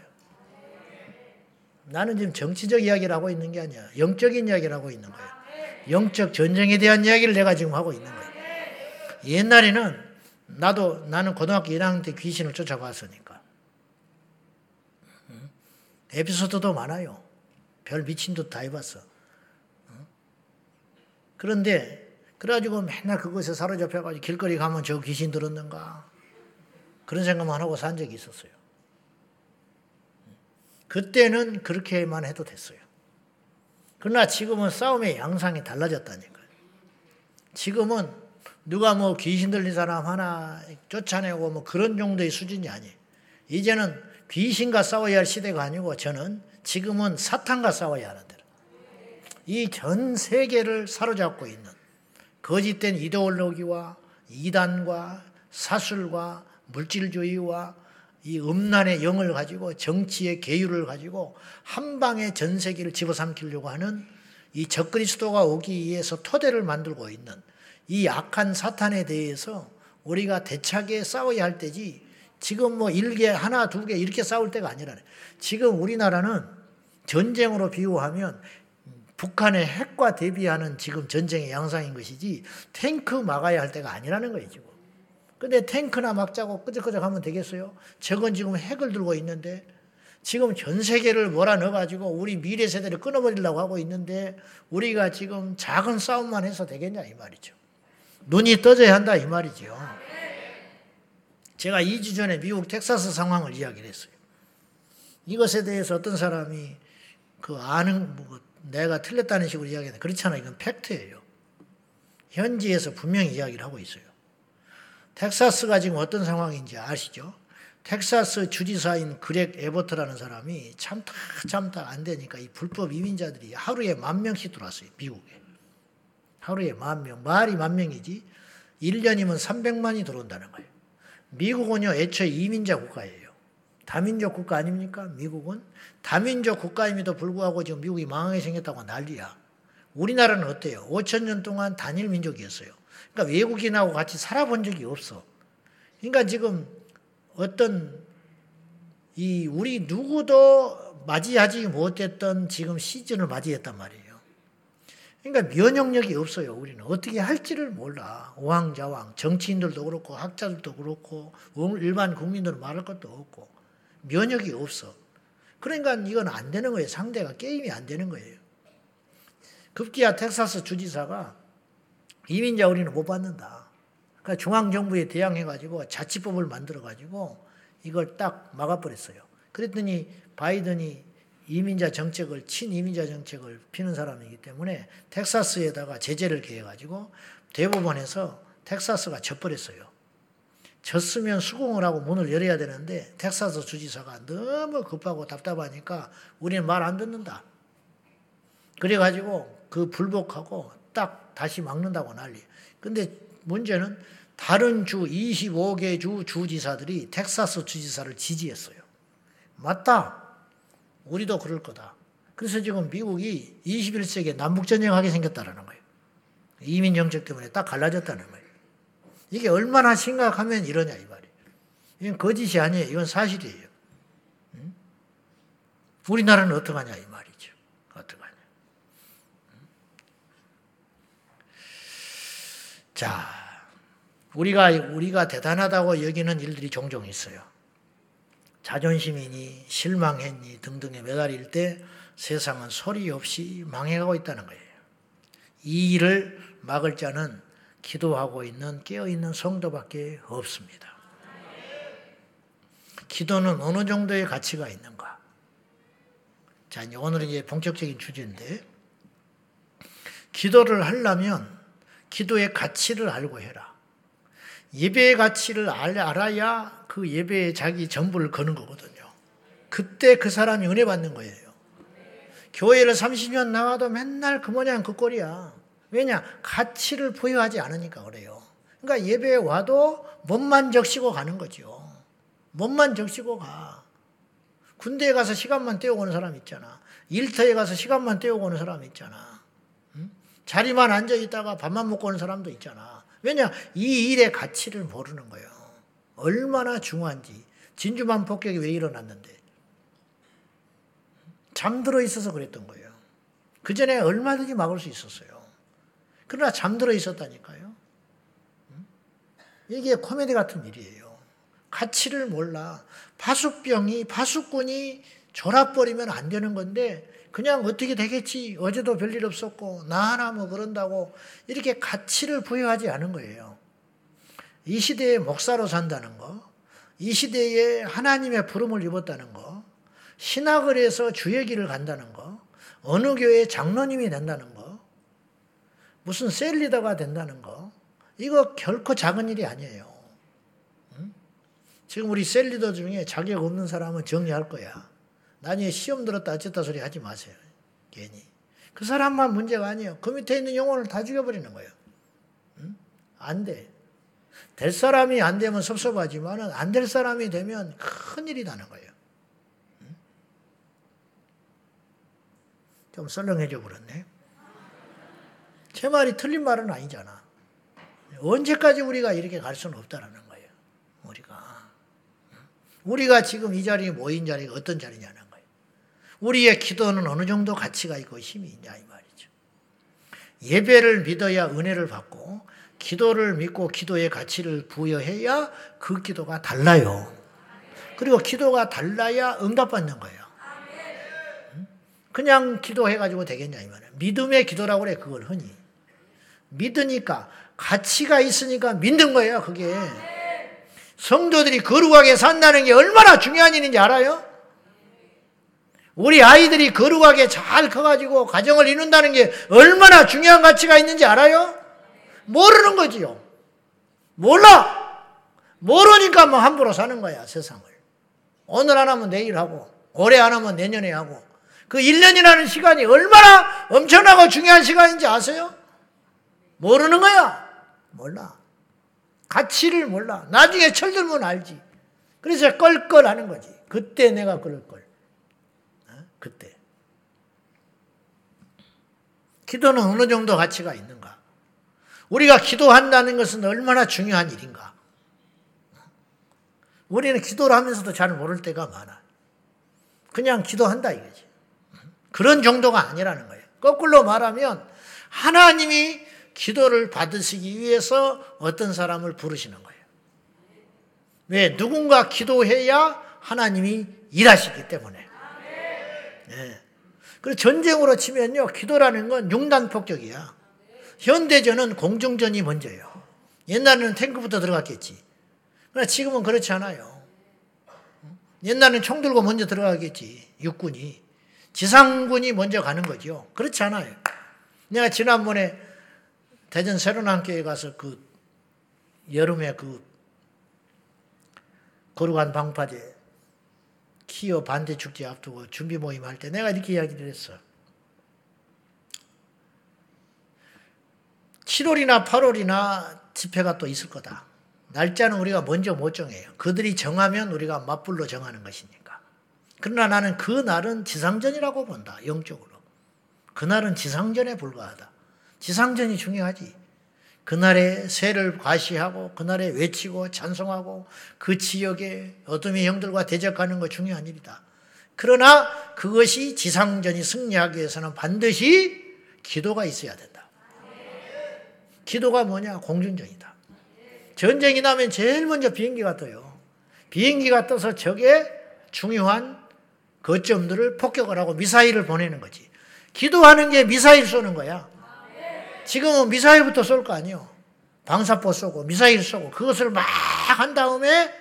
나는 지금 정치적 이야기를 하고 있는 게 아니야. 영적인 이야기를 하고 있는 거예요. 영적 전쟁에 대한 이야기를 내가 지금 하고 있는 거예요. 옛날에는 나도 나는 고등학교 1학년 때 귀신을 쫓아봤으니까. 에피소드도 많아요. 별 미친 듯 다 해봤어. 그런데 그래가지고 맨날 그것에 사로잡혀가지고 길거리 가면 저 귀신 들었는가 그런 생각만 하고 산 적이 있었어요. 그때는 그렇게만 해도 됐어요. 그러나 지금은 싸움의 양상이 달라졌다니까요. 지금은 누가 뭐 귀신 들린 사람 하나 쫓아내고 뭐 그런 정도의 수준이 아니에요. 이제는 귀신과 싸워야 할 시대가 아니고 저는 지금은 사탄과 싸워야 하는 데라. 이전 세계를 사로잡고 있는 거짓된 이데올로기와 이단과 사술과 물질주의와 이 음란의 영을 가지고 정치의 계율을 가지고 한 방에 전 세계를 집어삼키려고 하는 이 적그리스도가 오기 위해서 토대를 만들고 있는 이 악한 사탄에 대해서 우리가 대차게 싸워야 할 때지 지금 뭐 일개 하나 두 개 이렇게 싸울 때가 아니라네. 지금 우리나라는 전쟁으로 비유하면 북한의 핵과 대비하는 지금 전쟁의 양상인 것이지 탱크 막아야 할 때가 아니라는 거예요, 지금. 근데 탱크나 막자고 끄적끄적 하면 되겠어요? 저건 지금 핵을 들고 있는데 지금 전 세계를 몰아넣어가지고 우리 미래 세대를 끊어버리려고 하고 있는데 우리가 지금 작은 싸움만 해서 되겠냐 이 말이죠. 눈이 떠져야 한다 이 말이죠. 제가 2주 전에 미국 텍사스 상황을 이야기를 했어요. 이것에 대해서 어떤 사람이 그 아는 뭐 내가 틀렸다는 식으로 이야기하는데 그렇잖아 이건 팩트예요. 현지에서 분명히 이야기를 하고 있어요. 텍사스가 지금 어떤 상황인지 아시죠? 텍사스 주지사인 그렉 에버트라는 사람이 참다 참다 안 되니까 이 불법 이민자들이 하루에 만 명씩 들어왔어요. 미국에. 하루에 만 명. 말이 만 명이지. 1년이면 300만이 들어온다는 거예요. 미국은요, 애초에 이민자 국가예요. 다민족 국가 아닙니까? 미국은. 다민족 국가임에도 불구하고 지금 미국이 망하게 생겼다고 난리야. 우리나라는 어때요? 5천 년 동안 단일 민족이었어요. 그러니까 외국인하고 같이 살아본 적이 없어. 그러니까 지금 어떤 이 우리 누구도 맞이하지 못했던 지금 시즌을 맞이했단 말이에요. 그러니까 면역력이 없어요. 우리는 어떻게 할지를 몰라. 오왕좌왕 정치인들도 그렇고 학자들도 그렇고 일반 국민들은 말할 것도 없고 면역이 없어. 그러니까 이건 안 되는 거예요. 상대가 게임이 안 되는 거예요. 급기야 텍사스 주지사가 이민자 우리는 못 받는다. 그러니까 중앙정부에 대항해가지고 자치법을 만들어가지고 이걸 딱 막아버렸어요. 그랬더니 바이든이 이민자 정책을, 친이민자 정책을 피는 사람이기 때문에 텍사스에다가 제재를 개해가지고 대법원에서 텍사스가 져버렸어요. 졌으면 수긍을 하고 문을 열어야 되는데 텍사스 주지사가 너무 급하고 답답하니까 우리는 말 안 듣는다. 그래가지고 그 불복하고 딱 다시 막는다고 난리. 근데 문제는 다른 주 25개 주 주지사들이 텍사스 주지사를 지지했어요. 맞다. 우리도 그럴 거다. 그래서 지금 미국이 21세기에 남북전쟁하게 생겼다는 거예요. 이민 정책 때문에 딱 갈라졌다는 거예요. 이게 얼마나 심각하면 이러냐 이 말이에요. 이건 거짓이 아니에요. 이건 사실이에요. 응? 우리나라는 어떡하냐 이 말이죠. 어떡하냐. 응? 자, 우리가 우리가 대단하다고 여기는 일들이 종종 있어요. 자존심이니 실망했니 등등에 매달릴 때 세상은 소리 없이 망해가고 있다는 거예요. 이 일을 막을 자는 기도하고 있는 깨어있는 성도밖에 없습니다. 기도는 어느 정도의 가치가 있는가? 자, 이제 오늘은 이제 본격적인 주제인데, 기도를 하려면 기도의 가치를 알고 해라. 예배의 가치를 알아야 그 예배에 자기 전부를 거는 거거든요. 그때 그 사람이 은혜 받는 거예요. 교회를 30년 나와도 맨날 그 모양 그 꼴이야. 왜냐? 가치를 부여하지 않으니까 그래요. 그러니까 예배에 와도 몸만 적시고 가는 거죠. 몸만 적시고 가. 군대에 가서 시간만 때우고 오는 사람 있잖아. 일터에 가서 시간만 때우고 오는 사람 있잖아. 응? 자리만 앉아 있다가 밥만 먹고 오는 사람도 있잖아. 왜냐? 이 일의 가치를 모르는 거예요. 얼마나 중요한지. 진주만 폭격이 왜 일어났는데. 잠들어 있어서 그랬던 거예요. 그 전에 얼마든지 막을 수 있었어요. 그러나 잠들어 있었다니까요. 이게 코미디 같은 일이에요. 가치를 몰라. 파수병이, 파수꾼이 졸아버리면 안 되는 건데, 그냥 어떻게 되겠지. 어제도 별일 없었고, 나 하나 뭐 그런다고, 이렇게 가치를 부여하지 않은 거예요. 이 시대에 목사로 산다는 거, 이 시대에 하나님의 부름을 입었다는 거, 신학을 해서 주의 길을 간다는 거, 어느 교회 장로님이 된다는 거, 무슨 셀리더가 된다는 거, 이거 결코 작은 일이 아니에요. 지금 우리 셀리더 중에 자격 없는 사람은 정리할 거야. 나중에 시험 들었다 어쨌다 소리 하지 마세요. 괜히. 그 사람만 문제가 아니에요. 그 밑에 있는 영혼을 다 죽여버리는 거예요. 응? 안 돼. 될 사람이 안 되면 섭섭하지만 안 될 사람이 되면 큰일이 나는 거예요. 응? 좀 썰렁해져 버렸네. 제 말이 틀린 말은 아니잖아. 언제까지 우리가 이렇게 갈 수는 없다라는 거예요. 우리가. 우리가 지금 이 자리에 모인 자리가 어떤 자리냐는 거예요. 우리의 기도는 어느 정도 가치가 있고 힘이 있냐 이 말이죠. 예배를 믿어야 은혜를 받고 기도를 믿고 기도의 가치를 부여해야 그 기도가 달라요. 그리고 기도가 달라야 응답받는 거예요. 그냥 기도해가지고 되겠냐 이 말이에요. 믿음의 기도라고 그래 그걸 흔히. 믿으니까 가치가 있으니까 믿는 거예요 그게. 성도들이 거룩하게 산다는 게 얼마나 중요한 일인지 알아요? 우리 아이들이 거룩하게 잘 커가지고 가정을 이룬다는 게 얼마나 중요한 가치가 있는지 알아요? 모르는 거지요. 몰라. 모르니까 뭐 함부로 사는 거야, 세상을. 오늘 안 하면 내일 하고, 올해 안 하면 내년에 하고. 그 1년이라는 시간이 얼마나 엄청나고 중요한 시간인지 아세요? 모르는 거야. 몰라. 가치를 몰라. 나중에 철들면 알지. 그래서 껄껄 하는 거지. 그때 내가 그럴 걸. 어? 그때. 기도는 어느 정도 가치가 있는가? 우리가 기도한다는 것은 얼마나 중요한 일인가? 우리는 기도를 하면서도 잘 모를 때가 많아. 그냥 기도한다 이거지. 그런 정도가 아니라는 거예요. 거꾸로 말하면 하나님이 기도를 받으시기 위해서 어떤 사람을 부르시는 거예요. 왜? 누군가 기도해야 하나님이 일하시기 때문에. 네. 그리고 전쟁으로 치면요, 기도라는 건 융단 폭격이야. 현대전은 공중전이 먼저예요. 옛날에는 탱크부터 들어갔겠지. 그러나 지금은 그렇지 않아요. 옛날에는 총 들고 먼저 들어가겠지, 육군이. 지상군이 먼저 가는 거죠. 그렇지 않아요. 내가 지난번에 대전 새로남교회 가서 그 여름에 그 거룩한 방파제 키어 반대 축제 앞두고 준비 모임 할 때 내가 이렇게 이야기를 했어. 7월이나 8월이나 집회가 또 있을 거다. 날짜는 우리가 먼저 못 정해요. 그들이 정하면 우리가 맞불로 정하는 것이니까. 그러나 나는 그 날은 지상전이라고 본다. 영적으로. 그날은 지상전에 불과하다. 지상전이 중요하지. 그날의 새를 과시하고 그날에 외치고 찬송하고 그 지역의 어둠의 형들과 대적하는 거 중요한 일이다. 그러나 그것이 지상전이 승리하기 위해서는 반드시 기도가 있어야 된다. 기도가 뭐냐? 공중전이다. 전쟁이 나면 제일 먼저 비행기가 떠요. 비행기가 떠서 적의 중요한 거점들을 폭격을 하고 미사일을 보내는 거지. 기도하는 게 미사일 쏘는 거야. 지금은 미사일부터 쏠 거 아니에요. 방사포 쏘고 미사일 쏘고 그것을 막 한 다음에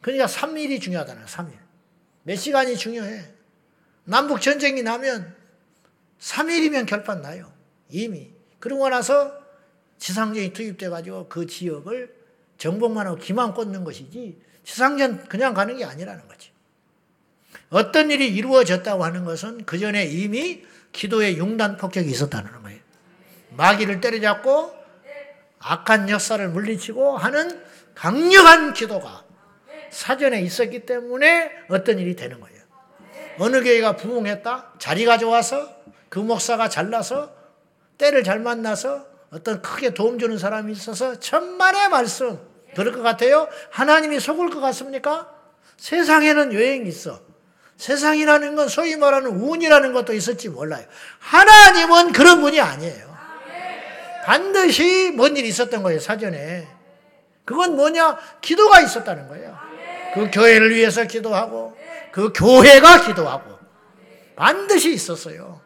그러니까 3일이 중요하잖아요. 3일. 몇 시간이 중요해. 남북 전쟁이 나면 3일이면 결판 나요. 이미. 그러고 나서 지상전이 투입돼 가지고 그 지역을 정복만 하고 기만 꽂는 것이지 지상전 그냥 가는 게 아니라는 거지. 어떤 일이 이루어졌다고 하는 것은 그 전에 이미 기도의 융단 폭격이 있었다는 거예요. 마귀를 때려잡고 악한 역사를 물리치고 하는 강력한 기도가 사전에 있었기 때문에 어떤 일이 되는 거예요. 어느 교회가 부흥했다? 자리가 좋아서 그 목사가 잘나서 때를 잘 만나서 어떤 크게 도움 주는 사람이 있어서 천만의 말씀 그럴 것 같아요? 하나님이 속을 것 같습니까? 세상에는 여행이 있어. 세상이라는 건 소위 말하는 운이라는 것도 있을지 몰라요. 하나님은 그런 분이 아니에요. 반드시 뭔 일이 있었던 거예요, 사전에. 그건 뭐냐? 기도가 있었다는 거예요. 그 교회를 위해서 기도하고, 그 교회가 기도하고, 반드시 있었어요.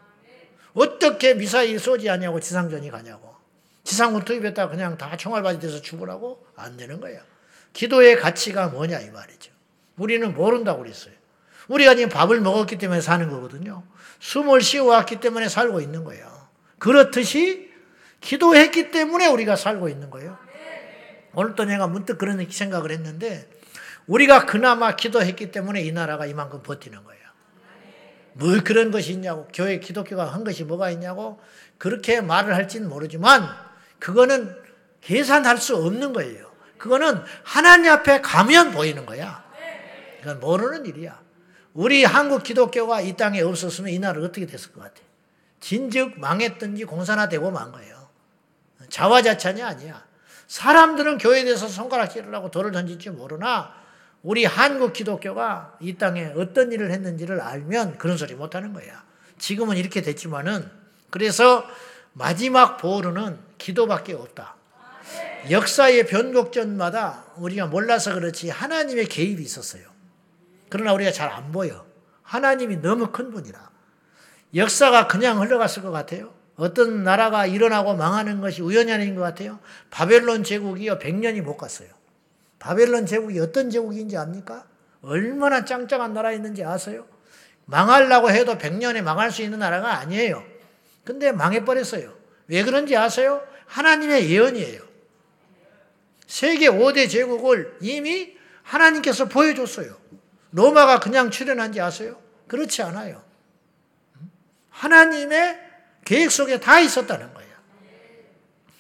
어떻게 미사일 쏘지 않냐고 지상전이 가냐고. 지상군 투입했다가 그냥 다 총알바지 돼서 죽으라고? 안 되는 거예요. 기도의 가치가 뭐냐, 이 말이죠. 우리는 모른다고 그랬어요. 우리가 지금 밥을 먹었기 때문에 사는 거거든요. 숨을 쉬어왔기 때문에 살고 있는 거예요. 그렇듯이 기도했기 때문에 우리가 살고 있는 거예요. 오늘 또 내가 문득 그런 생각을 했는데 우리가 그나마 기도했기 때문에 이 나라가 이만큼 버티는 거예요. 뭘 그런 것이 있냐고 교회 기독교가 한 것이 뭐가 있냐고 그렇게 말을 할지는 모르지만 그거는 계산할 수 없는 거예요. 그거는 하나님 앞에 가면 보이는 거야. 그건 모르는 일이야. 우리 한국 기독교가 이 땅에 없었으면 이 나라 어떻게 됐을 것 같아? 진즉 망했든지 공산화되고 만 거예요. 자화자찬이 아니야. 사람들은 교회에 대해서 손가락질을 하고 돌을 던질지 모르나 우리 한국 기독교가 이 땅에 어떤 일을 했는지를 알면 그런 소리 못 하는 거야. 지금은 이렇게 됐지만은 그래서 마지막 보루는 기도밖에 없다. 역사의 변곡전마다 우리가 몰라서 그렇지 하나님의 개입이 있었어요. 그러나 우리가 잘 안 보여. 하나님이 너무 큰 분이라. 역사가 그냥 흘러갔을 것 같아요. 어떤 나라가 일어나고 망하는 것이 우연이 아닌 것 같아요. 바벨론 제국이요, 100년이 못 갔어요. 바벨론 제국이 어떤 제국인지 압니까? 얼마나 짱짱한 나라였는지 아세요? 망하려고 해도 100년에 망할 수 있는 나라가 아니에요. 근데 망해버렸어요. 왜 그런지 아세요? 하나님의 예언이에요. 세계 5대 제국을 이미 하나님께서 보여줬어요. 로마가 그냥 출현한지 아세요? 그렇지 않아요. 하나님의 계획 속에 다 있었다는 거예요.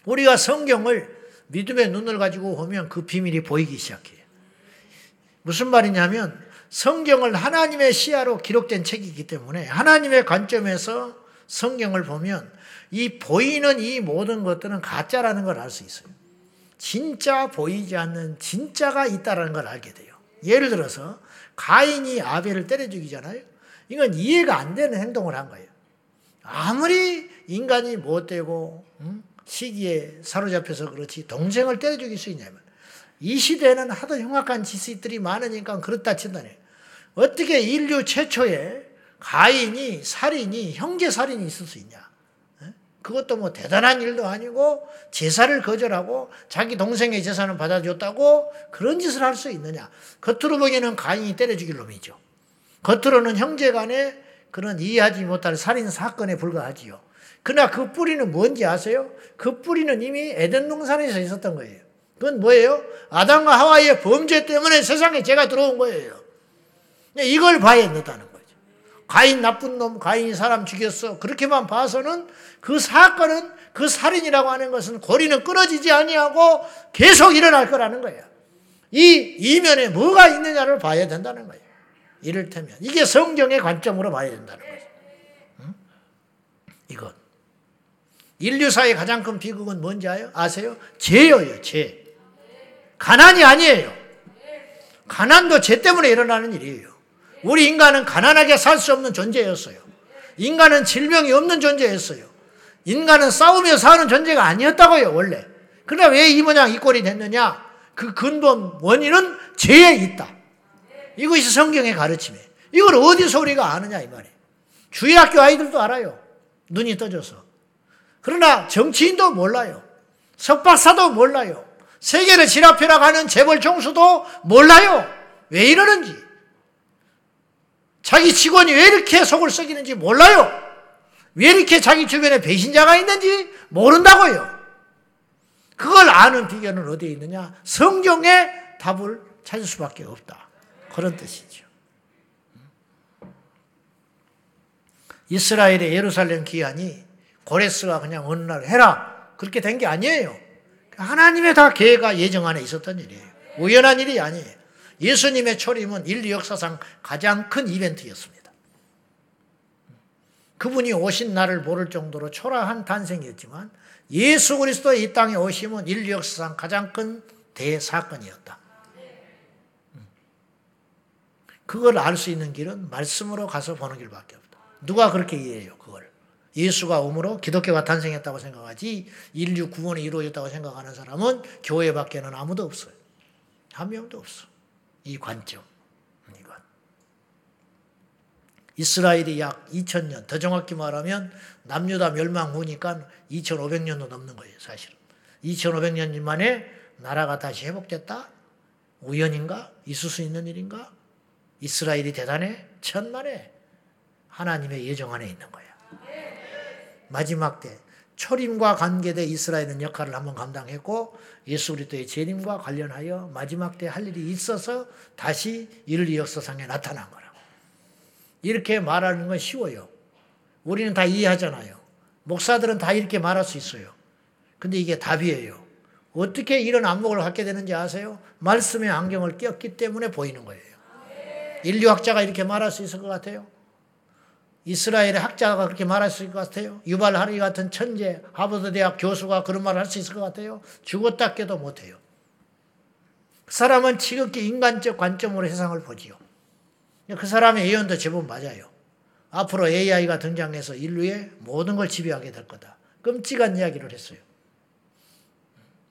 우리가 성경을 믿음의 눈을 가지고 보면 그 비밀이 보이기 시작해요. 무슨 말이냐면 성경을 하나님의 시야로 기록된 책이기 때문에 하나님의 관점에서 성경을 보면 이 보이는 이 모든 것들은 가짜라는 걸 알 수 있어요. 진짜 보이지 않는 진짜가 있다는 걸 알게 돼요. 예를 들어서 가인이 아벨을 때려 죽이잖아요. 이건 이해가 안 되는 행동을 한 거예요. 아무리 인간이 못되고 음? 시기에 사로잡혀서 그렇지 동생을 때려 죽일 수 있냐면 이 시대에는 하도 흉악한 짓들이 많으니까 그렇다 친다네. 어떻게 인류 최초의 가인이 살인이 형제 살인이 있을 수 있냐? 그것도 뭐 대단한 일도 아니고 제사를 거절하고 자기 동생의 제사는 받아줬다고 그런 짓을 할 수 있느냐? 겉으로 보기에는 가인이 때려 죽일 놈이죠. 겉으로는 형제 간에 그런 이해하지 못할 살인 사건에 불과하지요. 그러나 그 뿌리는 뭔지 아세요? 그 뿌리는 이미 에덴 동산에서 있었던 거예요. 그건 뭐예요? 아담과 하와의 범죄 때문에 세상에 죄가 들어온 거예요. 이걸 봐야 된다는. 가인 나쁜 놈, 가인이 사람 죽였어. 그렇게만 봐서는 그 사건은 그 살인이라고 하는 것은 고리는 끊어지지 아니하고 계속 일어날 거라는 거예요. 이 이면에 뭐가 있느냐를 봐야 된다는 거예요. 이를테면 이게 성경의 관점으로 봐야 된다는 거죠. 응? 이것. 인류사의 가장 큰 비극은 뭔지 아세요? 죄예요, 죄. 가난이 아니에요. 가난도 죄 때문에 일어나는 일이에요. 우리 인간은 가난하게 살 수 없는 존재였어요. 인간은 질병이 없는 존재였어요. 인간은 싸우며 사는 존재가 아니었다고요, 원래. 그러나 왜 이 모양 이 꼴이 됐느냐? 그 근본 원인은 죄에 있다. 이것이 성경의 가르침이에요. 이걸 어디서 우리가 아느냐, 이 말이에요. 주일학교 아이들도 알아요. 눈이 떠져서. 그러나 정치인도 몰라요. 석박사도 몰라요. 세계를 지나펴라 가는 재벌 총수도 몰라요. 왜 이러는지. 자기 직원이 왜 이렇게 속을 썩이는지 몰라요. 왜 이렇게 자기 주변에 배신자가 있는지 모른다고요. 그걸 아는 비결은 어디에 있느냐? 성경의 답을 찾을 수밖에 없다. 그런 뜻이죠. 이스라엘의 예루살렘 기한이 고레스가 그냥 어느 날 해라. 그렇게 된 게 아니에요. 하나님의 다 계획과 예정 안에 있었던 일이에요. 우연한 일이 아니에요. 예수님의 초림은 인류 역사상 가장 큰 이벤트였습니다. 그분이 오신 날을 모를 정도로 초라한 탄생이었지만 예수 그리스도의 이 땅에 오심은 인류 역사상 가장 큰 대사건이었다. 그걸 알 수 있는 길은 말씀으로 가서 보는 길밖에 없다. 누가 그렇게 이해해요, 그걸? 예수가 오므로 기독교가 탄생했다고 생각하지 인류 구원이 이루어졌다고 생각하는 사람은 교회밖에는 아무도 없어요. 한 명도 없어. 이 관점. 이건. 이스라엘이 약 2000년, 더 정확히 말하면 남유다 멸망 후니까 2500년도 넘는 거예요, 사실은. 2500년 만에 나라가 다시 회복됐다? 우연인가? 있을 수 있는 일인가? 이스라엘이 대단해? 천만에 하나님의 예정 안에 있는 거야. 마지막 때 초림과 관계된 이스라엘은 역할을 한번 감당했고 예수 그리스도의 재림과 관련하여 마지막 때 할 일이 있어서 다시 인류 역사상에 나타난 거라고. 이렇게 말하는 건 쉬워요. 우리는 다 이해하잖아요. 목사들은 다 이렇게 말할 수 있어요. 근데 이게 답이에요. 어떻게 이런 안목을 갖게 되는지 아세요? 말씀의 안경을 꼈기 때문에 보이는 거예요. 인류학자가 이렇게 말할 수 있을 것 같아요. 이스라엘의 학자가 그렇게 말할 수 있을 것 같아요. 유발 하리 같은 천재, 하버드 대학 교수가 그런 말을 할 수 있을 것 같아요. 죽었다 깨도 못해요. 그 사람은 지극히 인간적 관점으로 세상을 보지요. 그 사람의 예언도 제법 맞아요. 앞으로 AI가 등장해서 인류의 모든 걸 지배하게 될 거다. 끔찍한 이야기를 했어요.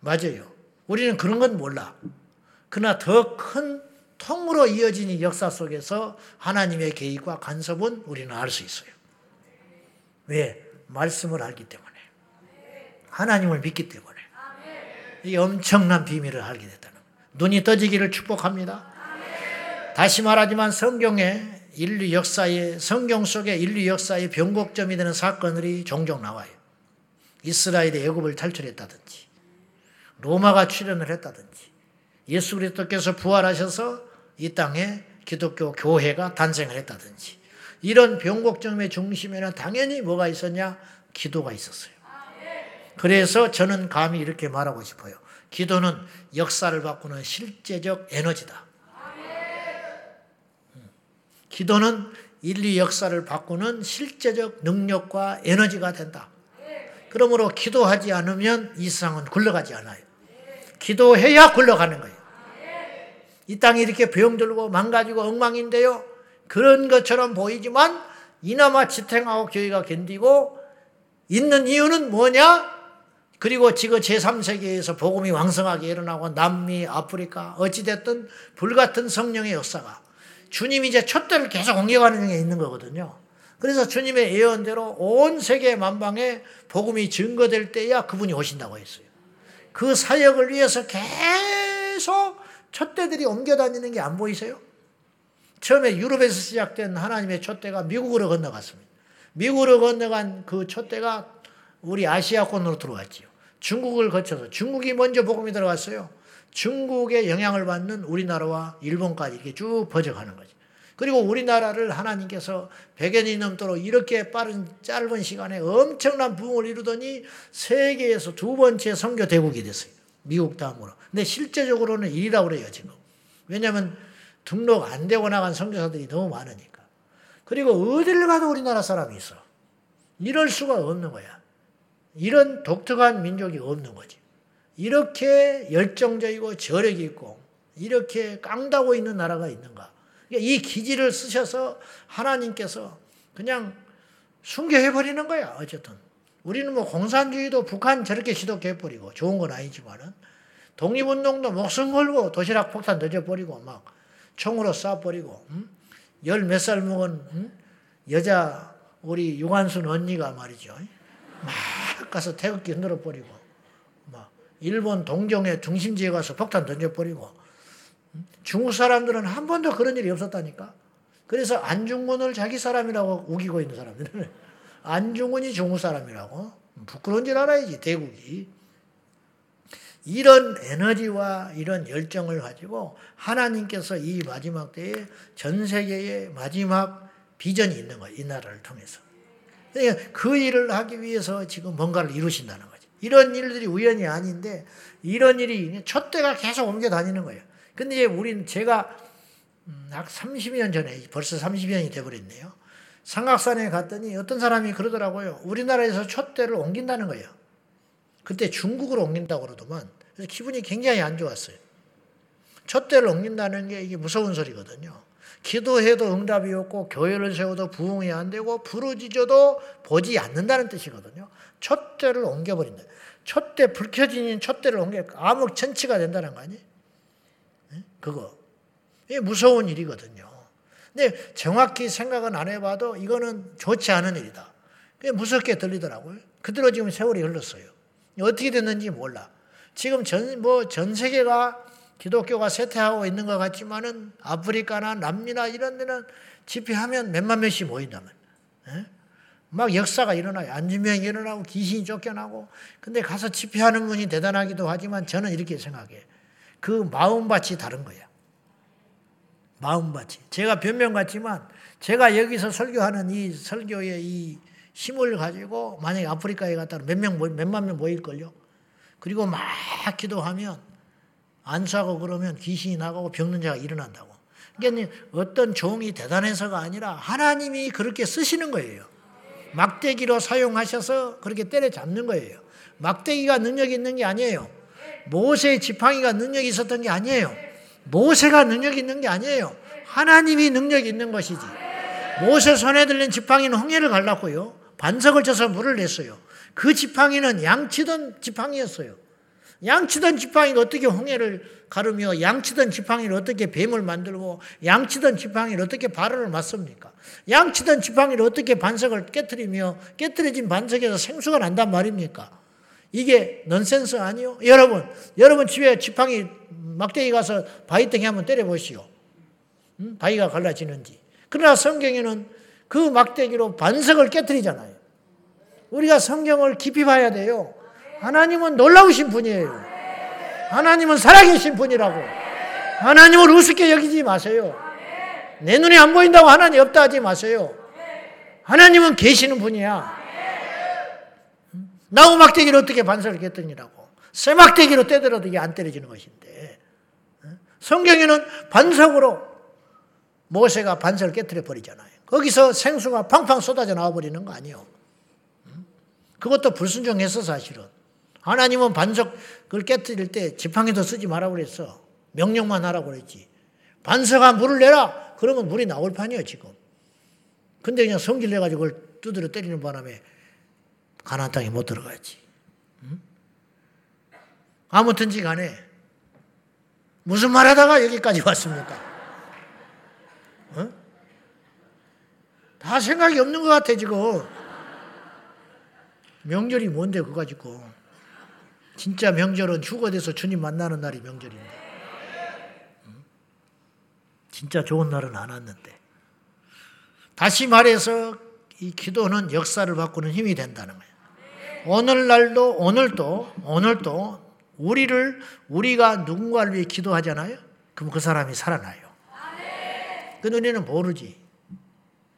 맞아요. 우리는 그런 건 몰라. 그러나 더 큰 통으로 이어진 이 역사 속에서 하나님의 계획과 간섭은 우리는 알 수 있어요. 왜? 말씀을 알기 때문에. 하나님을 믿기 때문에. 이 엄청난 비밀을 알게 됐다는 눈이 떠지기를 축복합니다. 다시 말하지만 성경에 인류 역사의 성경 속에 인류 역사의 변곡점이 되는 사건들이 종종 나와요. 이스라엘이 애굽을 탈출했다든지 로마가 출현을 했다든지 예수 그리스도께서 부활하셔서 이 땅에 기독교 교회가 탄생을 했다든지 이런 변곡점의 중심에는 당연히 뭐가 있었냐? 기도가 있었어요. 그래서 저는 감히 이렇게 말하고 싶어요. 기도는 역사를 바꾸는 실제적 에너지다. 기도는 인류 역사를 바꾸는 실제적 능력과 에너지가 된다. 그러므로 기도하지 않으면 이 세상은 굴러가지 않아요. 기도해야 굴러가는 거예요. 이 땅이 이렇게 병들고 망가지고 엉망인데요. 그런 것처럼 보이지만 이나마 지탱하고 교회가 견디고 있는 이유는 뭐냐? 그리고 지금 제3세계에서 복음이 왕성하게 일어나고 남미, 아프리카, 어찌됐든 불같은 성령의 역사가 주님이 이제 촛대를 계속 옮겨가는 게 있는 거거든요. 그래서 주님의 예언대로 온 세계 만방에 복음이 증거될 때야 그분이 오신다고 했어요. 그 사역을 위해서 계속 촛대들이 옮겨 다니는 게 안 보이세요? 처음에 유럽에서 시작된 하나님의 촛대가 미국으로 건너갔습니다. 미국으로 건너간 그 촛대가 우리 아시아권으로 들어왔지요. 중국을 거쳐서 중국이 먼저 복음이 들어갔어요. 중국의 영향을 받는 우리나라와 일본까지 이렇게 쭉 번져가는 거죠. 그리고 우리나라를 하나님께서 100년이 넘도록 이렇게 빠른 짧은 시간에 엄청난 부흥을 이루더니 세계에서 두 번째 선교 대국이 됐어요. 미국 다음으로. 근데 실제적으로는 1위라고 그래요, 지금. 왜냐하면 등록 안 되고 나간 선교사들이 너무 많으니까. 그리고 어디를 가도 우리나라 사람이 있어. 이럴 수가 없는 거야. 이런 독특한 민족이 없는 거지. 이렇게 열정적이고 저력이 있고 이렇게 깡다고 있는 나라가 있는가? 그러니까 이 기지를 쓰셔서 하나님께서 그냥 순교해버리는 거야, 어쨌든. 우리는 뭐 공산주의도 북한 저렇게 시독해버리고 좋은 건 아니지만은 독립운동도 목숨 걸고 도시락 폭탄 던져버리고 막 총으로 쏴버리고 음? 열몇 살 먹은 음? 여자 우리 유관순 언니가 말이죠. 막 가서 태극기 흔들어 버리고 막 일본 동정의 중심지에 가서 폭탄 던져 버리고 중국 사람들은 한 번도 그런 일이 없었다니까. 그래서 안중근을 자기 사람이라고 우기고 있는 사람들은 안중근이 중국 사람이라고 부끄러운 줄 알아야지 대국이. 이런 에너지와 이런 열정을 가지고 하나님께서 이 마지막 때에 전 세계의 마지막 비전이 있는 거예요. 이 나라를 통해서. 그러니까 그 일을 하기 위해서 지금 뭔가를 이루신다는 거죠. 이런 일들이 우연이 아닌데 이런 일이 촛대가 계속 옮겨 다니는 거예요. 근데 우리는 제가 음, 약 30년 전에 벌써 30년이 돼버렸네요. 삼각산에 갔더니 어떤 사람이 그러더라고요. 우리나라에서 촛대를 옮긴다는 거예요. 그때 중국으로 옮긴다고 그러더만. 그래서 기분이 굉장히 안 좋았어요. 촛대를 옮긴다는 게 이게 무서운 소리거든요. 기도해도 응답이 없고 교회를 세워도 부흥이 안 되고 부르짖어도 보지 않는다는 뜻이거든요. 촛대를 옮겨버린다. 촛대 불 켜진 촛대를 옮겨 암흑 천치가 된다는 거 아니에요? 그거. 이게 무서운 일이거든요. 근데 정확히 생각은 안 해봐도 이거는 좋지 않은 일이다. 그게 무섭게 들리더라고요. 그대로 지금 세월이 흘렀어요. 어떻게 됐는지 몰라. 지금 전, 뭐, 전 세계가 기독교가 쇠퇴하고 있는 것 같지만은 아프리카나 남미나 이런 데는 집회하면 몇만 명씩 모인다면. 에? 막 역사가 일어나요. 안주명이 일어나고 귀신이 쫓겨나고. 근데 가서 집회하는 분이 대단하기도 하지만 저는 이렇게 생각해. 그 마음밭이 다른 거야. 마음밭이. 제가 변명 같지만 제가 여기서 설교하는 이 설교의 이 힘을 가지고 만약에 아프리카에 갔다 몇 명, 몇만 명 모일걸요. 그리고 막 기도하면 안수하고 그러면 귀신이 나가고 병든 자가 일어난다고. 그러니까 어떤 종이 대단해서가 아니라 하나님이 그렇게 쓰시는 거예요. 막대기로 사용하셔서 그렇게 때려잡는 거예요. 막대기가 능력이 있는 게 아니에요. 모세의 지팡이가 능력이 있었던 게 아니에요. 모세가 능력이 있는 게 아니에요. 하나님이 능력이 있는 것이지. 모세 손에 들린 지팡이는 홍해를 갈랐고요. 반석을 쳐서 물을 냈어요. 그 지팡이는 양치던 지팡이였어요. 양치던 지팡이가 어떻게 홍해를 가르며 양치던 지팡이를 어떻게 뱀을 만들고 양치던 지팡이를 어떻게 발을 맞습니까? 양치던 지팡이를 어떻게 반석을 깨뜨리며 깨뜨려진 반석에서 생수가 난단 말입니까? 이게 넌센스 아니요? 여러분, 여러분 집에 지팡이 막대기 가서 바위덩이 한번 때려보시오. 음? 바위가 갈라지는지. 그러나 성경에는 그 막대기로 반석을 깨뜨리잖아요. 우리가 성경을 깊이 봐야 돼요. 하나님은 놀라우신 분이에요. 하나님은 살아계신 분이라고. 하나님을 우습게 여기지 마세요. 내 눈에 안 보인다고 하나님 없다 하지 마세요. 하나님은 계시는 분이야. 나무 막대기를 어떻게 반석을 깼더니라고. 쇠 막대기로 떼더라도 이게 안 때려지는 것인데. 성경에는 반석으로 모세가 반석을 깨뜨려 버리잖아요. 거기서 생수가 팡팡 쏟아져 나와 버리는 거 아니에요. 그것도 불순종해서 사실은. 하나님은 반석을 깨뜨릴 때 지팡이도 쓰지 말라고 그랬어. 명령만 하라고 그랬지. 반석아 물을 내라. 그러면 물이 나올 판이에요 지금. 근데 그냥 성질 내가지고 그걸 두드려 때리는 바람에 가나안 땅에 못 들어가지. 응? 아무튼지 간에 무슨 말하다가 여기까지 왔습니까? 어? 다 생각이 없는 것 같아 지금. 명절이 뭔데 그거 가지고. 진짜 명절은 휴거돼서 주님 만나는 날이 명절입니다. 진짜 좋은 날은 안 왔는데. 다시 말해서 이 기도는 역사를 바꾸는 힘이 된다는 거예요. 오늘날도 오늘도 오늘도 우리를 우리가 누군가를 위해 기도하잖아요. 그럼 그 사람이 살아나요. 그 우리는 모르지.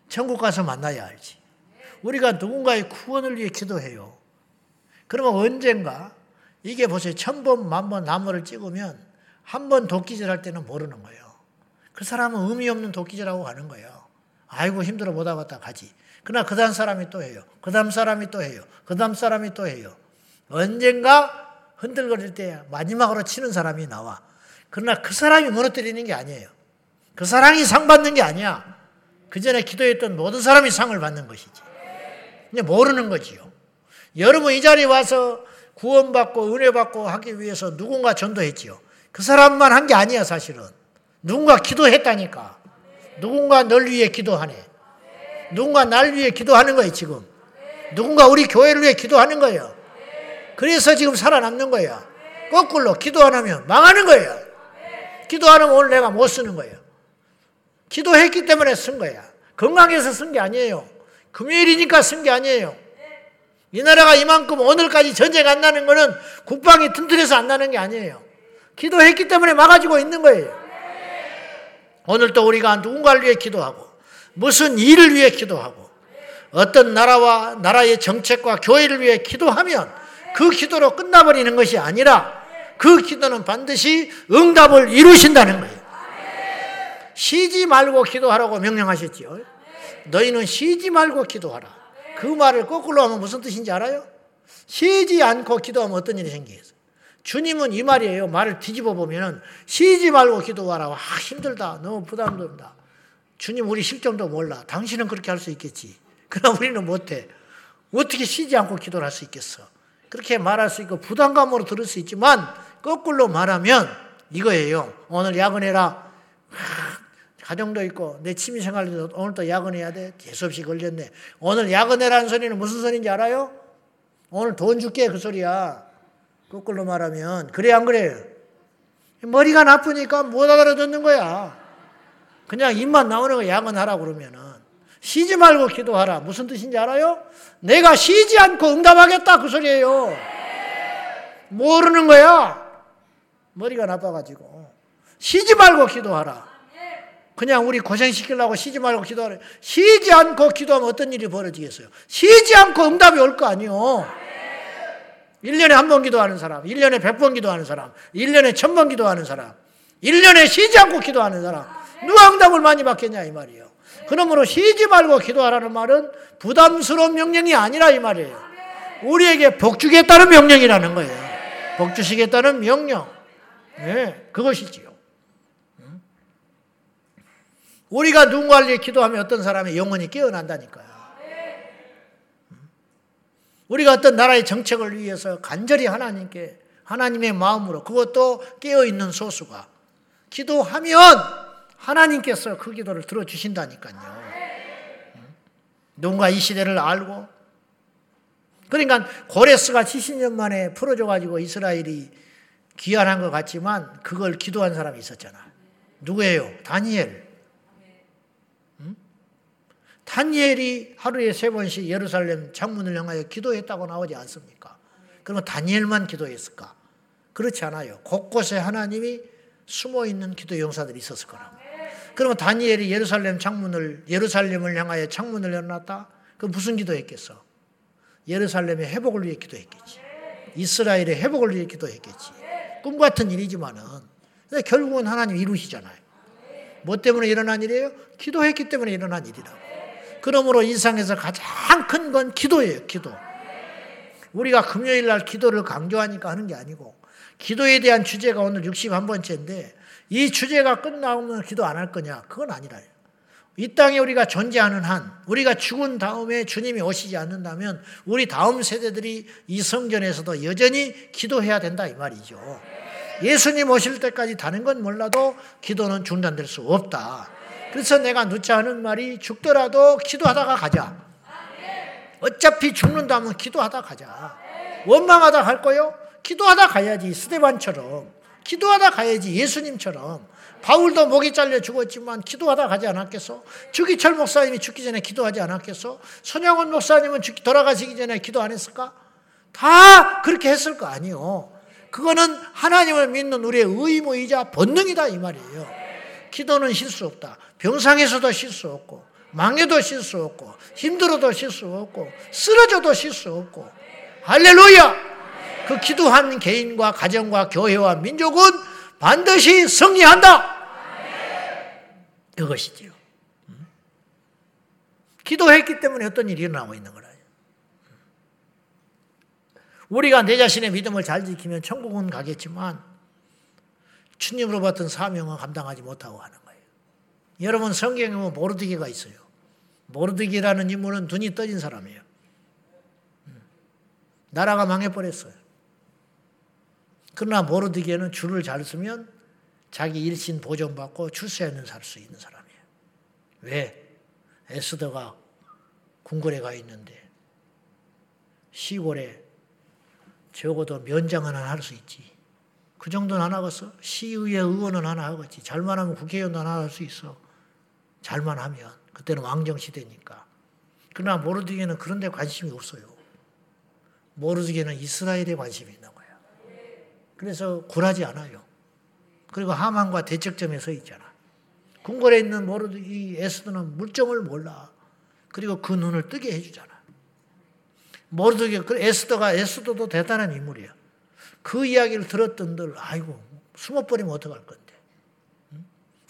천국 가서 만나야 알지. 우리가 누군가의 구원을 위해 기도해요. 그러면 언젠가 이게 보세요. 천 번, 만번 나무를 찍으면 한 번 도끼질 할 때는 모르는 거예요. 그 사람은 의미 없는 도끼질하고 가는 거예요. 아이고 힘들어 못 하겠다 가지. 그러나 그 다음 사람이 또 해요. 그 다음 사람이 또 해요. 그 다음 사람이 또 해요. 언젠가 흔들거릴 때 마지막으로 치는 사람이 나와. 그러나 그 사람이 무너뜨리는 게 아니에요. 그 사람이 상 받는 게 아니야. 그 전에 기도했던 모든 사람이 상을 받는 것이지. 그냥 모르는 거지요. 여러분 이 자리에 와서 구원받고 은혜받고 하기 위해서 누군가 전도했지요. 그 사람만 한 게 아니야, 사실은. 누군가 기도했다니까. 누군가 널 위해 기도하네. 누군가 날 위해 기도하는 거예요, 지금. 누군가 우리 교회를 위해 기도하는 거예요. 그래서 지금 살아남는 거예요. 거꾸로 기도 안 하면 망하는 거예요. 기도 안 하면 오늘 내가 못 쓰는 거예요. 기도했기 때문에 쓴 거야. 건강해서 쓴 게 아니에요. 금요일이니까 쓴 게 아니에요. 이 나라가 이만큼 오늘까지 전쟁 안 나는 거는 국방이 튼튼해서 안 나는 게 아니에요. 기도했기 때문에 막아지고 있는 거예요. 오늘도 우리가 누군가를 위해 기도하고 무슨 일을 위해 기도하고 어떤 나라와 나라의 정책과 교회를 위해 기도하면 그 기도로 끝나버리는 것이 아니라 그 기도는 반드시 응답을 이루신다는 거예요. 쉬지 말고 기도하라고 명령하셨지요. 너희는 쉬지 말고 기도하라. 그 말을 거꾸로 하면 무슨 뜻인지 알아요? 쉬지 않고 기도하면 어떤 일이 생기겠어요? 주님은 이 말이에요. 말을 뒤집어 보면 쉬지 말고 기도하라. 아, 힘들다. 너무 부담된다. 주님 우리 실정도 몰라. 당신은 그렇게 할 수 있겠지. 그러나 우리는 못해. 어떻게 쉬지 않고 기도를 할 수 있겠어? 그렇게 말할 수 있고 부담감으로 들을 수 있지만 거꾸로 말하면 이거예요. 오늘 야근해라. 가정도 있고 내 취미생활도 오늘 또 야근해야 돼. 재수없이 걸렸네. 오늘 야근해라는 소리는 무슨 소리인지 알아요? 오늘 돈 줄게 그 소리야. 거꾸로 말하면 그래 안 그래요? 머리가 나쁘니까 못 알아듣는 거야. 그냥 입만 나오는 거 야근하라 그러면은 쉬지 말고 기도하라. 무슨 뜻인지 알아요? 내가 쉬지 않고 응답하겠다 그 소리예요. 모르는 거야. 머리가 나빠가지고 쉬지 말고 기도하라. 그냥 우리 고생시키려고 쉬지 말고 기도하라. 쉬지 않고 기도하면 어떤 일이 벌어지겠어요? 쉬지 않고 응답이 올 거 아니요. 1년에 한 번 기도하는 사람, 1년에 100번 기도하는 사람, 1년에 1000번 기도하는 사람, 1년에 쉬지 않고 기도하는 사람. 누가 응답을 많이 받겠냐 이 말이에요. 그러므로 쉬지 말고 기도하라는 말은 부담스러운 명령이 아니라 이 말이에요. 우리에게 복 주겠다는 명령이라는 거예요. 복 주시겠다는 명령. 네, 그것이지요. 우리가 누군가를 위해 기도하면 어떤 사람의 영혼이 깨어난다니까요. 우리가 어떤 나라의 정책을 위해서 간절히 하나님께 하나님의 마음으로 그것도 깨어 있는 소수가 기도하면 하나님께서 그 기도를 들어 주신다니까요. 누군가 이 시대를 알고 그러니까 고레스가 70년 만에 풀어져 가지고 이스라엘이 귀환한 것 같지만 그걸 기도한 사람이 있었잖아. 누구예요? 다니엘. 응? 다니엘이 하루에 세 번씩 예루살렘 창문을 향하여 기도했다고 나오지 않습니까? 그러면 다니엘만 기도했을까? 그렇지 않아요. 곳곳에 하나님이 숨어 있는 기도 용사들이 있었을 거라고. 그러면 다니엘이 예루살렘 창문을 예루살렘을 향하여 창문을 열어놨다. 그 무슨 기도했겠어? 예루살렘의 회복을 위해 기도했겠지. 이스라엘의 회복을 위해 기도했겠지. 꿈 같은 일이지만은 결국은 하나님 이루시잖아요. 뭐 때문에 일어난 일이에요? 기도했기 때문에 일어난 일이라고. 그러므로 인상에서 가장 큰 건 기도예요, 기도. 우리가 금요일 날 기도를 강조하니까 하는 게 아니고, 기도에 대한 주제가 오늘 61번째인데, 이 주제가 끝나면 기도 안 할 거냐? 그건 아니라요. 이 땅에 우리가 존재하는 한, 우리가 죽은 다음에 주님이 오시지 않는다면, 우리 다음 세대들이 이 성전에서도 여전히 기도해야 된다, 이 말이죠. 예수님 오실 때까지 다른 건 몰라도 기도는 중단될 수 없다. 그래서 내가 누차 하는 말이 죽더라도 기도하다가 가자. 어차피 죽는다면 기도하다 가자. 원망하다 갈 거요? 기도하다 가야지. 스테반처럼. 기도하다 가야지. 예수님처럼. 바울도 목이 잘려 죽었지만 기도하다 가지 않았겠어? 주기철 목사님이 죽기 전에 기도하지 않았겠어? 손양원 목사님은 죽기 돌아가시기 전에 기도 안 했을까? 다 그렇게 했을 거 아니요. 그거는 하나님을 믿는 우리의 의무이자 본능이다 이 말이에요. 기도는 실수 없다. 병상에서도 실수 없고 망해도 실수 없고 힘들어도 실수 없고 쓰러져도 실수 없고 할렐루야! 그 기도한 개인과 가정과 교회와 민족은 반드시 승리한다. 그것이지요. 기도했기 때문에 어떤 일이 일어나고 있는 거라. 우리가 내 자신의 믿음을 잘 지키면 천국은 가겠지만 주님으로 받은 사명은 감당하지 못하고 하는 거예요. 여러분 성경에 보면 모르드기가 있어요. 모르드기라는 인물은 눈이 떠진 사람이에요. 음. 나라가 망해버렸어요. 그러나 모르드기에는 줄을 잘 쓰면 자기 일신 보존받고 출세하는 살 수 있는 사람이에요. 왜? 에스더가 궁궐에 가 있는데 시골에 적어도 면장 하나 할 수 있지. 그 정도는 안 하겠어? 시의회 의원은 하나 하겠지. 잘만 하면 국회의원도 하나 할 수 있어. 잘만 하면. 그때는 왕정시대니까. 그러나 모르드게는 그런 데 관심이 없어요. 모르드게는 이스라엘에 관심이. 그래서 굴하지 않아요. 그리고 하만과 대척점에 서 있잖아. 궁궐에 있는 모르드기 에스더는 물정을 몰라. 그리고 그 눈을 뜨게 해주잖아. 모르드게 그 에스더가 에스더도 대단한 인물이야. 그 이야기를 들었던들 아이고 숨어버리면 어떡할 건데.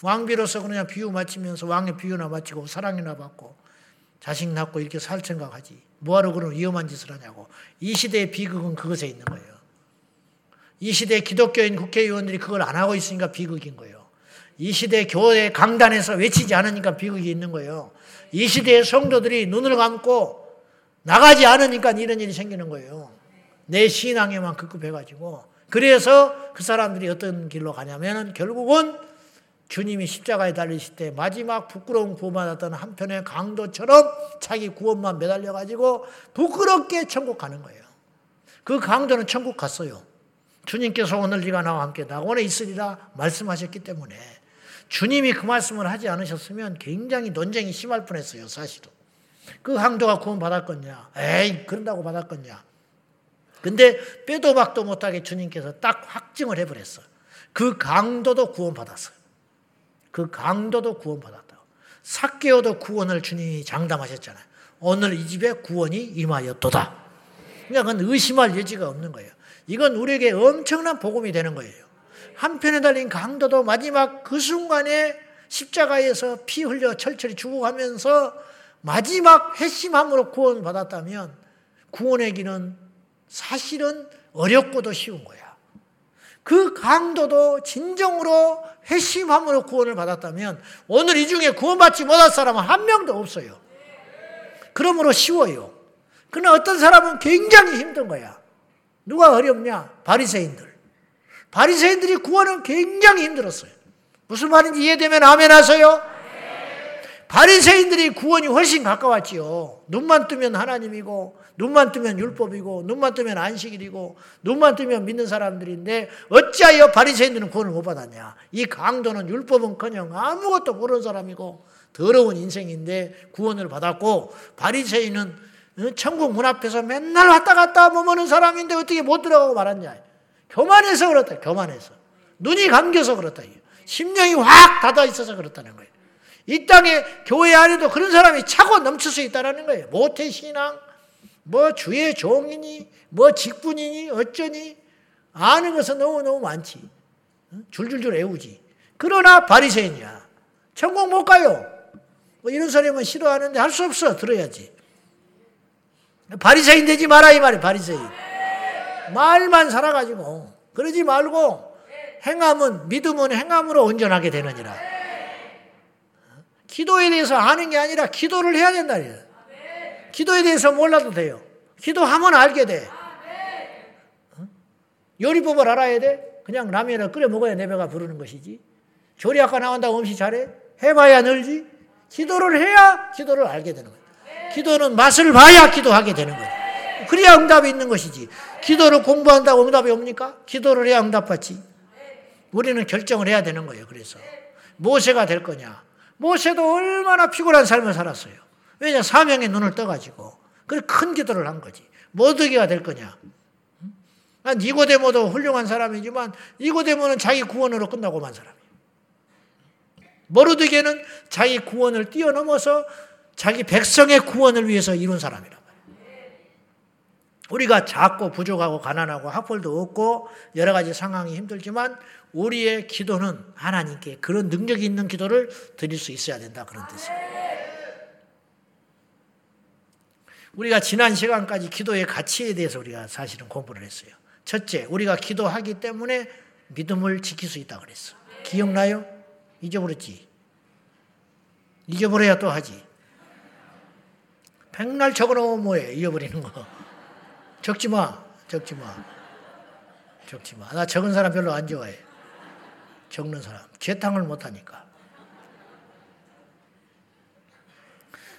왕비로서 그냥 비유 맞추면서 왕의 비유나 맞추고 사랑이나 받고 자식 낳고 이렇게 살 생각하지. 뭐하러 그런 위험한 짓을 하냐고. 이 시대의 비극은 그것에 있는 거예요. 이 시대 기독교인 국회의원들이 그걸 안 하고 있으니까 비극인 거예요. 이 시대 교회 강단에서 외치지 않으니까 비극이 있는 거예요. 이 시대의 성도들이 눈을 감고 나가지 않으니까 이런 일이 생기는 거예요. 내 신앙에만 급급해가지고. 그래서 그 사람들이 어떤 길로 가냐면 결국은 주님이 십자가에 달리실 때 마지막 부끄러운 구원받았던 한편의 강도처럼 자기 구원만 매달려가지고 부끄럽게 천국 가는 거예요. 그 강도는 천국 갔어요. 주님께서 오늘 네가 나와 함께 낙원에 있으리라 말씀하셨기 때문에 주님이 그 말씀을 하지 않으셨으면 굉장히 논쟁이 심할 뻔했어요, 사실은. 그 항도가 구원 받았겠냐? 에이, 그런다고 받았겠냐? 근데 빼도 박도 못하게 주님께서 딱 확증을 해버렸어. 그 강도도 구원 받았어요. 그 강도도 구원 받았다. 사개오도 구원을 주님이 장담하셨잖아요. 오늘 이 집에 구원이 임하였도다. 그러니까 그건 의심할 여지가 없는 거예요. 이건 우리에게 엄청난 복음이 되는 거예요. 한편에 달린 강도도 마지막 그 순간에 십자가에서 피 흘려 철철이 죽어가면서 마지막 회심함으로 구원받았다면 구원의 길은 사실은 어렵고도 쉬운 거야. 그 강도도 진정으로 회심함으로 구원을 받았다면 오늘 이 중에 구원받지 못할 사람은 한 명도 없어요. 그러므로 쉬워요. 그러나 어떤 사람은 굉장히 힘든 거야. 누가 어렵냐? 바리새인들. 바리새인들이 구원은 굉장히 힘들었어요. 무슨 말인지 이해되면 아멘 하세요. 바리새인들이 구원이 훨씬 가까웠지요. 눈만 뜨면 하나님이고 눈만 뜨면 율법이고 눈만 뜨면 안식일이고 눈만 뜨면 믿는 사람들인데 어찌하여 바리새인들은 구원을 못 받았냐? 이 강도는 율법은커녕 아무것도 모르는 사람이고 더러운 인생인데 구원을 받았고 바리새인은 어, 천국 문 앞에서 맨날 왔다 갔다 머무는 사람인데 어떻게 못 들어가고 말았냐? 교만해서 그렇다. 교만해서 눈이 감겨서 그렇다. 심령이 확 닫아 있어서 그렇다는 거예요. 이 땅에 교회 안에도 그런 사람이 차고 넘칠 수 있다는 거예요. 모태 신앙, 뭐 주의 종이니 뭐 직분이니 어쩌니 아는 것은 너무 너무 많지. 줄줄줄 애우지. 그러나 바리새인이야. 천국 못 가요. 뭐 이런 소리면 싫어하는데 할 수 없어. 들어야지. 바리새인 되지 마라 이 말이 바리새인. 말만 살아가지고 그러지 말고 행함은 믿음은 행함으로 온전하게 되느니라. 기도에 대해서 아는 게 아니라 기도를 해야 된다. 기도에 대해서 몰라도 돼요. 기도하면 알게 돼. 요리법을 알아야 돼? 그냥 라면을 끓여 먹어야 내 배가 부르는 것이지. 조리학과 나온다고 음식 잘해? 해봐야 늘지? 기도를 해야 기도를 알게 되는 거야. 기도는 맛을 봐야 기도하게 되는 거야. 그래야 응답이 있는 것이지. 기도를 공부한다고 응답이 옵니까? 기도를 해야 응답받지. 우리는 결정을 해야 되는 거예요. 그래서. 모세가 될 거냐? 모세도 얼마나 피곤한 삶을 살았어요. 왜냐 사명에 눈을 떠가지고 그래 큰 기도를 한 거지. 모두기가 될 거냐? 난 니고데모도 훌륭한 사람이지만 니고데모는 자기 구원으로 끝나고만 사람이에요. 모르드게는 자기 구원을 뛰어넘어서 자기 백성의 구원을 위해서 이룬 사람이란 말이에요. 우리가 작고 부족하고 가난하고 학벌도 없고 여러 가지 상황이 힘들지만 우리의 기도는 하나님께 그런 능력이 있는 기도를 드릴 수 있어야 된다 그런 뜻이에요. 우리가 지난 시간까지 기도의 가치에 대해서 우리가 사실은 공부를 했어요. 첫째, 우리가 기도하기 때문에 믿음을 지킬 수 있다 그랬어. 기억나요? 잊어버렸지. 잊어버려야 또 하지. 백날 적어놓으면 뭐해? 잊어버리는 거. 적지 마. 적지 마. 적지 마. 나 적은 사람 별로 안 좋아해. 적는 사람. 재탕을 못하니까.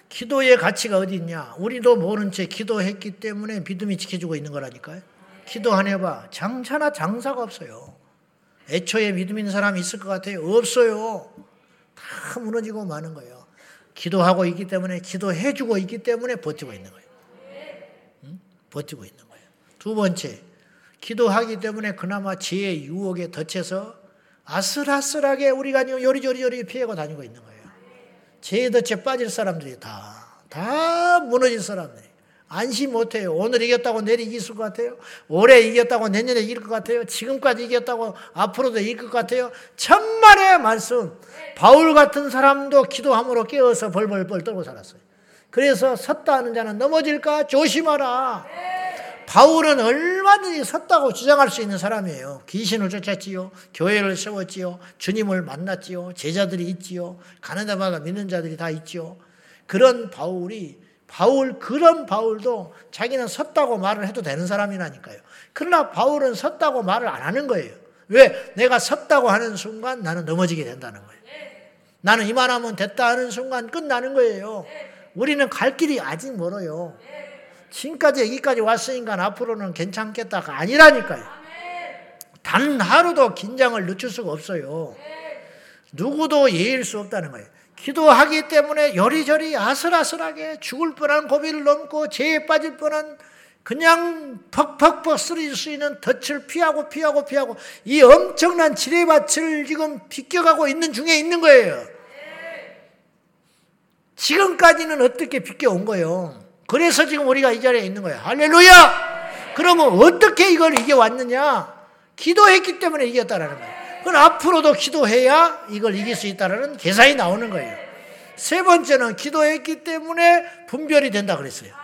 기도의 가치가 어디 있냐? 우리도 모른 채 기도했기 때문에 믿음이 지켜주고 있는 거라니까요. 기도 안 해봐. 장사나 장사가 없어요. 애초에 믿음 있는 사람이 있을 것 같아요. 없어요. 다 무너지고 마는 거예요. 기도하고 있기 때문에, 기도해주고 있기 때문에 버티고 있는 거예요. 응? 버티고 있는 거예요. 두 번째, 기도하기 때문에 그나마 지혜의 유혹에 덧쳐서 아슬아슬하게 우리가 요리조리요리 피해고 다니고 있는 거예요. 죄의 덫에 빠질 사람들이 다, 다 무너진 사람들이. 안심 못해요. 오늘 이겼다고 내일 이길 것 같아요. 올해 이겼다고 내년에 이길 것 같아요. 지금까지 이겼다고 앞으로도 이길 것 같아요. 천만의 말씀. 바울 같은 사람도 기도함으로 깨어서 벌벌벌 떨고 살았어요. 그래서 섰다 하는 자는 넘어질까 조심하라. 바울은 얼마든지 섰다고 주장할 수 있는 사람이에요. 귀신을 쫓았지요. 교회를 세웠지요. 주님을 만났지요. 제자들이 있지요. 가는 데마다 믿는 자들이 다 있지요. 그런 바울이 바울 그런 바울도 자기는 섰다고 말을 해도 되는 사람이라니까요. 그러나 바울은 섰다고 말을 안 하는 거예요. 왜? 내가 섰다고 하는 순간 나는 넘어지게 된다는 거예요. 나는 이만하면 됐다 하는 순간 끝나는 거예요. 우리는 갈 길이 아직 멀어요. 지금까지 여기까지 왔으니까 앞으로는 괜찮겠다가 아니라니까요. 단 하루도 긴장을 늦출 수가 없어요. 누구도 예일 수 없다는 거예요. 기도하기 때문에 요리조리 아슬아슬하게 죽을 뻔한 고비를 넘고 죄에 빠질 뻔한 그냥 퍽퍽퍽 쓰러질 수 있는 덫을 피하고 피하고 피하고 이 엄청난 지뢰밭을 지금 비껴가고 있는 중에 있는 거예요. 지금까지는 어떻게 비껴온 거예요? 그래서 지금 우리가 이 자리에 있는 거예요. 할렐루야! 그러면 어떻게 이걸 이겨왔느냐? 기도했기 때문에 이겼다라는 거예요. 그건 앞으로도 기도해야 이걸 이길 수 있다라는 계산이 나오는 거예요. 세 번째는 기도했기 때문에 분별이 된다 그랬어요.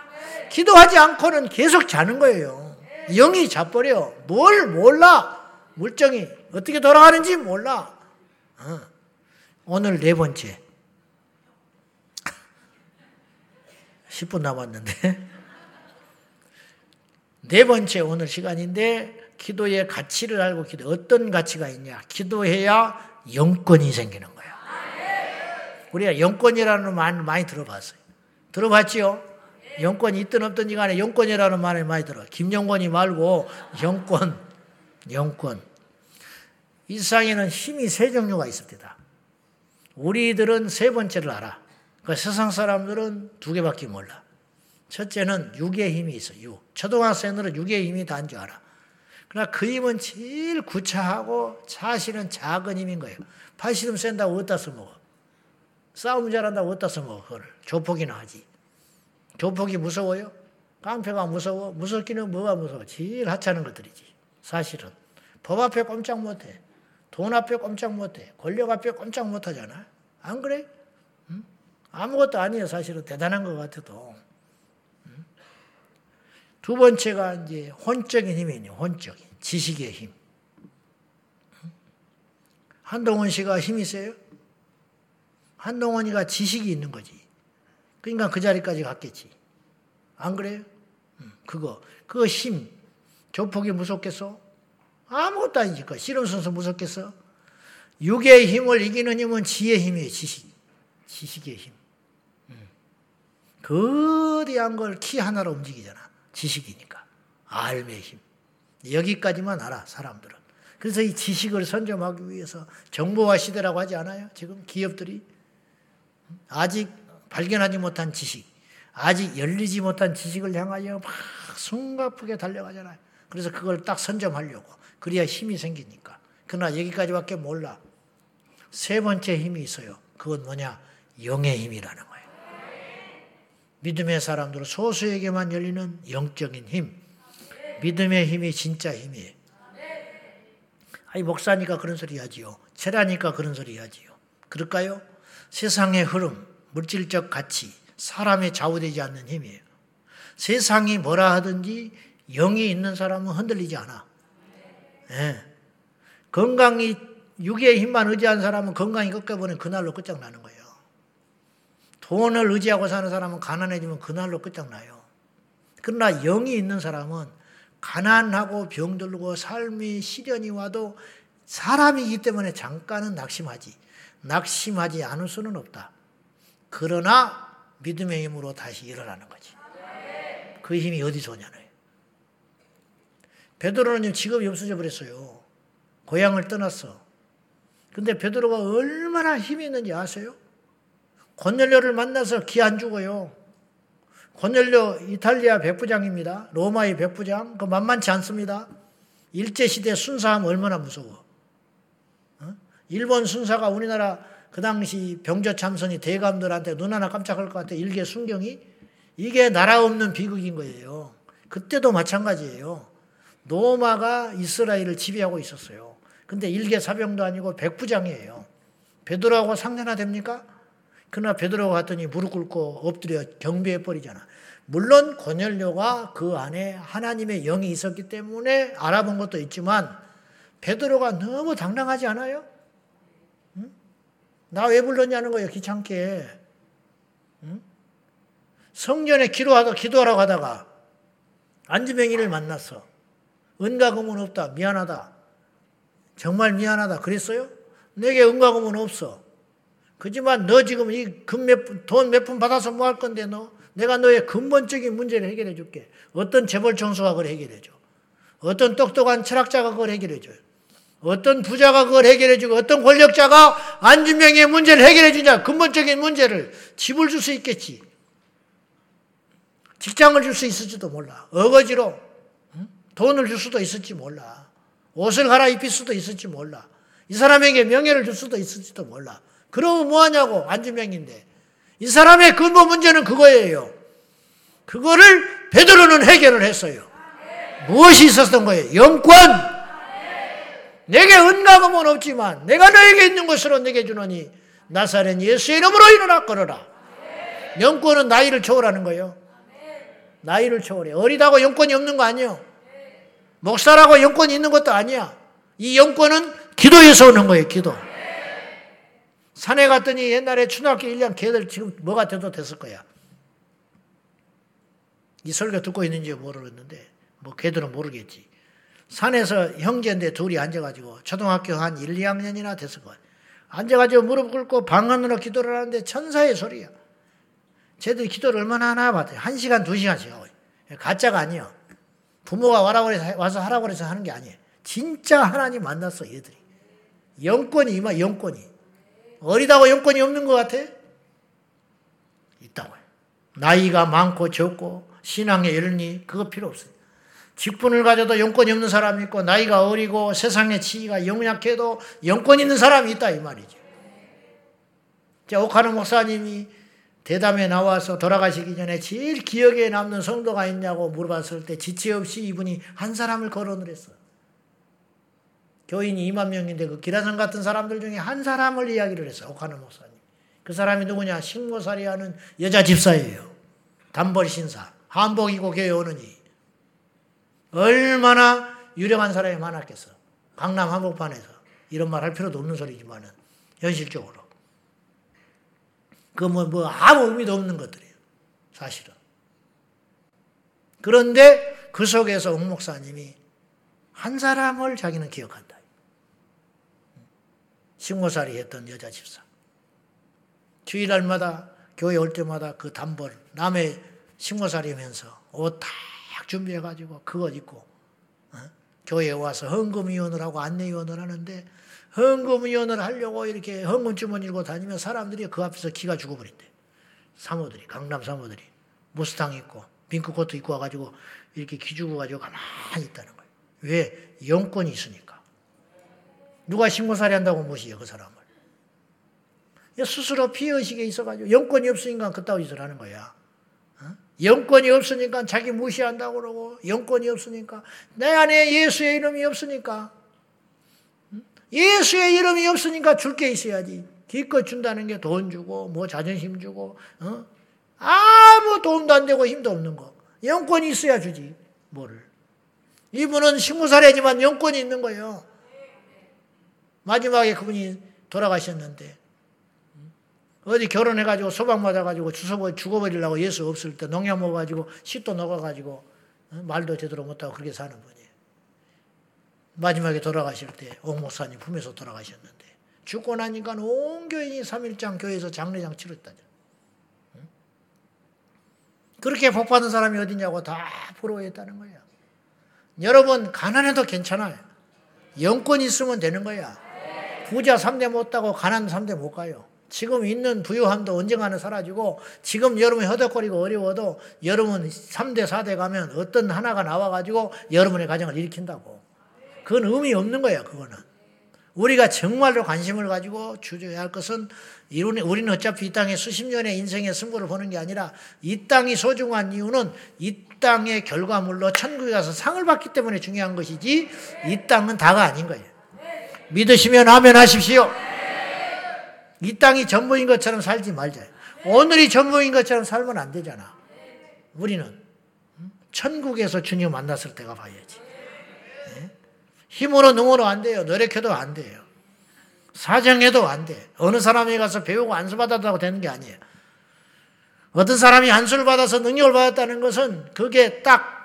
기도하지 않고는 계속 자는 거예요. 영이 자버려. 뭘 몰라. 물정이 어떻게 돌아가는지 몰라. 어. 오늘 네 번째. 10분 남았는데. 네 번째 오늘 시간인데 기도의 가치를 알고 기도 어떤 가치가 있냐? 기도해야 영권이 생기는 거야. 우리가 영권이라는 말 많이 들어봤어요. 들어봤지요? 영권이 있든 없든 간에 영권이라는 말을 많이 들어. 김영권이 말고 영권, 영권. 이 세상에는 힘이 세 종류가 있습니다. 우리들은 세 번째를 알아. 그 세상 사람들은 두 개밖에 몰라. 첫째는 육의 힘이 있어, 육. 초등학생들은 육의 힘이 다인 줄 알아. 그러나 그 힘은 제일 구차하고 사실은 작은 힘인 거예요. 팔씨름 센다고 어디다 써먹어? 싸움 잘한다고 어디다 써먹어, 그걸. 조폭이나 하지. 조폭이 무서워요? 깡패가 무서워? 무섭기는 뭐가 무서워? 제일 하찮은 것들이지. 사실은. 법 앞에 꼼짝 못해. 돈 앞에 꼼짝 못해. 권력 앞에 꼼짝 못하잖아. 안 그래? 응? 아무것도 아니에요. 사실은 대단한 것 같아도. 응? 두 번째가 이제 혼적인 힘이에요. 혼적인. 지식의 힘. 한동원 씨가 힘이 세요? 한동원이가 지식이 있는 거지. 그러니까 그 자리까지 갔겠지. 안 그래요? 그거. 그거 힘. 조폭이 무섭겠어? 아무것도 아니지. 그 씨름 선수 무섭겠어? 육의 힘을 이기는 힘은 지의 힘이에요. 지식. 지식의 힘. 거대한 걸 키 하나로 움직이잖아. 지식이니까. 알의 힘. 여기까지만 알아, 사람들은. 그래서 이 지식을 선점하기 위해서 정보화 시대라고 하지 않아요? 지금 기업들이. 아직 발견하지 못한 지식, 아직 열리지 못한 지식을 향하여 막 숨가쁘게 달려가잖아요. 그래서 그걸 딱 선점하려고. 그래야 힘이 생기니까. 그러나 여기까지밖에 몰라. 세 번째 힘이 있어요. 그건 뭐냐? 영의 힘이라는. 믿음의 사람들은 소수에게만 열리는 영적인 힘. 믿음의 힘이 진짜 힘이에요. 아니, 목사니까 그런 소리 하지요. 체라니까 그런 소리 하지요. 그럴까요? 세상의 흐름, 물질적 가치, 사람에 좌우되지 않는 힘이에요. 세상이 뭐라 하든지 영이 있는 사람은 흔들리지 않아. 네. 건강이 육의 힘만 의지한 사람은 건강이 꺾여버리면 그날로 끝장나는 거예요. 돈을 의지하고 사는 사람은 가난해지면 그날로 끝장나요. 그러나 영이 있는 사람은 가난하고 병들고 삶이 시련이 와도 사람이기 때문에 잠깐은 낙심하지. 낙심하지 않을 수는 없다. 그러나 믿음의 힘으로 다시 일어나는 거지. 그 힘이 어디서 오냐는. 베드로는 직업이 없어져 버렸어요. 고향을 떠났어. 근데 베드로가 얼마나 힘이 있는지 아세요? 권넬료를 만나서 기 안 죽어요. 권넬료 이탈리아 백부장입니다. 로마의 백부장. 그 만만치 않습니다. 일제시대 순사하면 얼마나 무서워. 어? 일본 순사가 우리나라 그 당시 병조 참선이 대감들한테 눈 하나 깜짝할 것 같아. 일개 순경이. 이게 나라 없는 비극인 거예요. 그때도 마찬가지예요. 노마가 이스라엘을 지배하고 있었어요. 근데 일개 사병도 아니고 백부장이에요. 베드로하고 상대나 됩니까? 그러나 베드로가 갔더니 무릎 꿇고 엎드려 경배해 버리잖아. 물론 권열료가 그 안에 하나님의 영이 있었기 때문에 알아본 것도 있지만 베드로가 너무 당당하지 않아요? 응? 나왜 불렀냐는 거예요, 귀찮게. 응? 성전에 기도하다 기도하라고 하다가 안지명이를 만났어. 은가금은 없다. 미안하다. 정말 미안하다. 그랬어요? 내게 은가금은 없어. 그지만 너 지금 이 금 몇 돈 몇 푼 받아서 뭐 할 건데 너? 내가 너의 근본적인 문제를 해결해 줄게. 어떤 재벌 총수가 그걸 해결해 줘. 어떤 똑똑한 철학자가 그걸 해결해 줘요. 어떤 부자가 그걸 해결해 주고 어떤 권력자가 안준명의 문제를 해결해 주냐. 근본적인 문제를 집을 줄 수 있겠지. 직장을 줄 수 있을지도 몰라. 어거지로 돈을 줄 수도 있을지 몰라. 옷을 갈아입힐 수도 있을지 몰라. 이 사람에게 명예를 줄 수도 있을지도 몰라. 그러면 뭐하냐고 안주명인데 이 사람의 근본 문제는 그거예요. 그거를 베드로는 해결을 했어요. 무엇이 있었던 거예요? 영권. 내게 은가금은 없지만 내가 너에게 있는 것으로 내게 주노니 나사렛 예수의 이름으로 일어나 걸어라. 영권은 나이를 초월하는 거예요. 나이를 초월해. 어리다고 영권이 없는 거 아니에요. 목사라고 영권이 있는 것도 아니야. 이 영권은 기도에서 오는 거예요, 기도. 산에 갔더니 옛날에 초등학교 1년 걔들 지금 뭐가 돼도 됐을 거야. 이 설교 듣고 있는지 모르겠는데 뭐 걔들은 모르겠지. 산에서 형제인데 둘이 앉아가지고 초등학교 한 1, 2학년이나 됐을 거야. 앉아가지고 무릎 꿇고 방언으로 기도를 하는데 천사의 소리야. 쟤들이 기도를 얼마나 하나 봤더니 한 시간, 두 시간씩 하고. 가짜가 아니야. 부모가 와서 하라고 그래서 하는 게 아니에요. 진짜 하나님 만났어, 얘들이. 영권이 임하, 영권이. 어리다고 영권이 없는 것 같아? 있다고요. 나이가 많고 적고, 신앙에 이르니, 그거 필요 없어요. 직분을 가져도 영권이 없는 사람이 있고, 나이가 어리고, 세상의 지위가 영약해도 영권 있는 사람이 있다, 이 말이죠. 자, 오카노 목사님이 대담에 나와서 돌아가시기 전에 제일 기억에 남는 성도가 있냐고 물어봤을 때 지체 없이 이분이 한 사람을 거론을 했어요. 교인이 2만 명인데 그 기라성 같은 사람들 중에 한 사람을 이야기를 했어요. 오카노 목사님. 그 사람이 누구냐? 식모살이 하는 여자 집사예요. 단벌 신사. 한복 입고 교회 오느니. 얼마나 유력한 사람이 많았겠어. 강남 한복판에서. 이런 말 할 필요도 없는 소리지만은 현실적으로. 그 뭐 뭐 아무 의미도 없는 것들이에요. 사실은. 그런데 그 속에서 옥 목사님이 한 사람을 자기는 기억한다. 식모살이 했던 여자 집사. 주일날마다 교회 올 때마다 그 단벌 남의 식모살이면서 옷딱 준비해가지고 그것 입고 어? 교회에 와서 헌금위원을 하고 안내위원을 하는데 헌금위원을 하려고 이렇게 헌금 주머니 들고 다니면 사람들이 그 앞에서 기가 죽어버린대. 사모들이, 강남 사모들이. 무스탕 입고, 핑크코트 입고 와가지고 이렇게 기 죽어가지고 가만히 있다는 거예요. 왜? 영권이 있으니까. 누가 신고살이 한다고 무시해요, 그 사람을. 스스로 피해의식에 있어가지고 영권이 없으니까 그따위 짓을 하는 거야. 어? 영권이 없으니까 자기 무시한다고 그러고, 영권이 없으니까, 내 안에 예수의 이름이 없으니까, 예수의 이름이 없으니까 줄 게 있어야지. 기껏 준다는 게 돈 주고, 뭐 자존심 주고, 어? 아무 도움도 안 되고 힘도 없는 거. 영권이 있어야 주지, 뭐를. 이분은 식무사례지만 영권이 있는 거예요. 마지막에 그분이 돌아가셨는데, 어디 결혼해가지고 소방 맞아가지고 주워 죽어버리려고 예수 없을 때 농약 먹어가지고 시도 녹아가지고 어? 말도 제대로 못하고 그렇게 사는 분이. 마지막에 돌아가실 때 옥 목사님 품에서 돌아가셨는데 죽고 나니까 온 교인이 3일장 교회에서 장례장 치렀다죠. 그렇게 복 받은 사람이 어디냐고 다 부러워했다는 거야. 여러분 가난해도 괜찮아요. 영권 있으면 되는 거야. 부자 3대 못 따고 가난 3대 못 가요. 지금 있는 부유함도 언젠가는 사라지고 지금 여러분이 허덕거리고 어려워도 여러분 3대 4대 가면 어떤 하나가 나와가지고 여러분의 가정을 일으킨다고. 그건 의미 없는 거예요, 그거는. 우리가 정말로 관심을 가지고 주저해야 할 것은 우리는 어차피 이 땅에 수십 년의 인생의 승부를 보는 게 아니라 이 땅이 소중한 이유는 이 땅의 결과물로 천국에 가서 상을 받기 때문에 중요한 것이지 이 땅은 다가 아닌 거예요. 믿으시면 아멘 하십시오. 이 땅이 전부인 것처럼 살지 말자. 오늘이 전부인 것처럼 살면 안 되잖아. 우리는 천국에서 주님 만났을 때가 봐야지. 힘으로 능으로 안 돼요. 노력해도 안 돼요. 사정해도 안 돼. 어느 사람이 가서 배우고 안수 받았다고 되는 게 아니에요. 어떤 사람이 안수를 받아서 능력을 받았다는 것은 그게 딱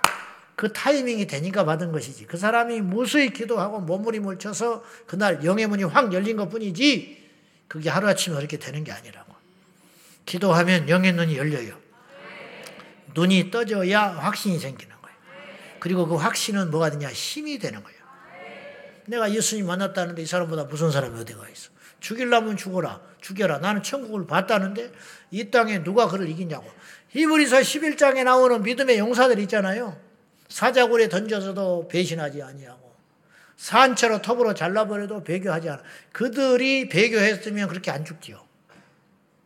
그 타이밍이 되니까 받은 것이지. 그 사람이 무수히 기도하고 몸부림을 쳐서 그날 영의 문이 확 열린 것 뿐이지 그게 하루아침에 그렇게 되는 게 아니라고. 기도하면 영의 눈이 열려요. 눈이 떠져야 확신이 생기는 거예요. 그리고 그 확신은 뭐가 되냐? 힘이 되는 거예요. 내가 예수님 만났다는데 이 사람보다 무슨 사람이 어디가 있어? 죽일라면 죽어라. 죽여라. 나는 천국을 봤다는데 이 땅에 누가 그를 이기냐고. 히브리서 11장에 나오는 믿음의 용사들 있잖아요. 사자굴에 던져서도 배신하지 아니하고 산채로 톱으로 잘라버려도 배교하지 않아. 그들이 배교했으면 그렇게 안 죽지요.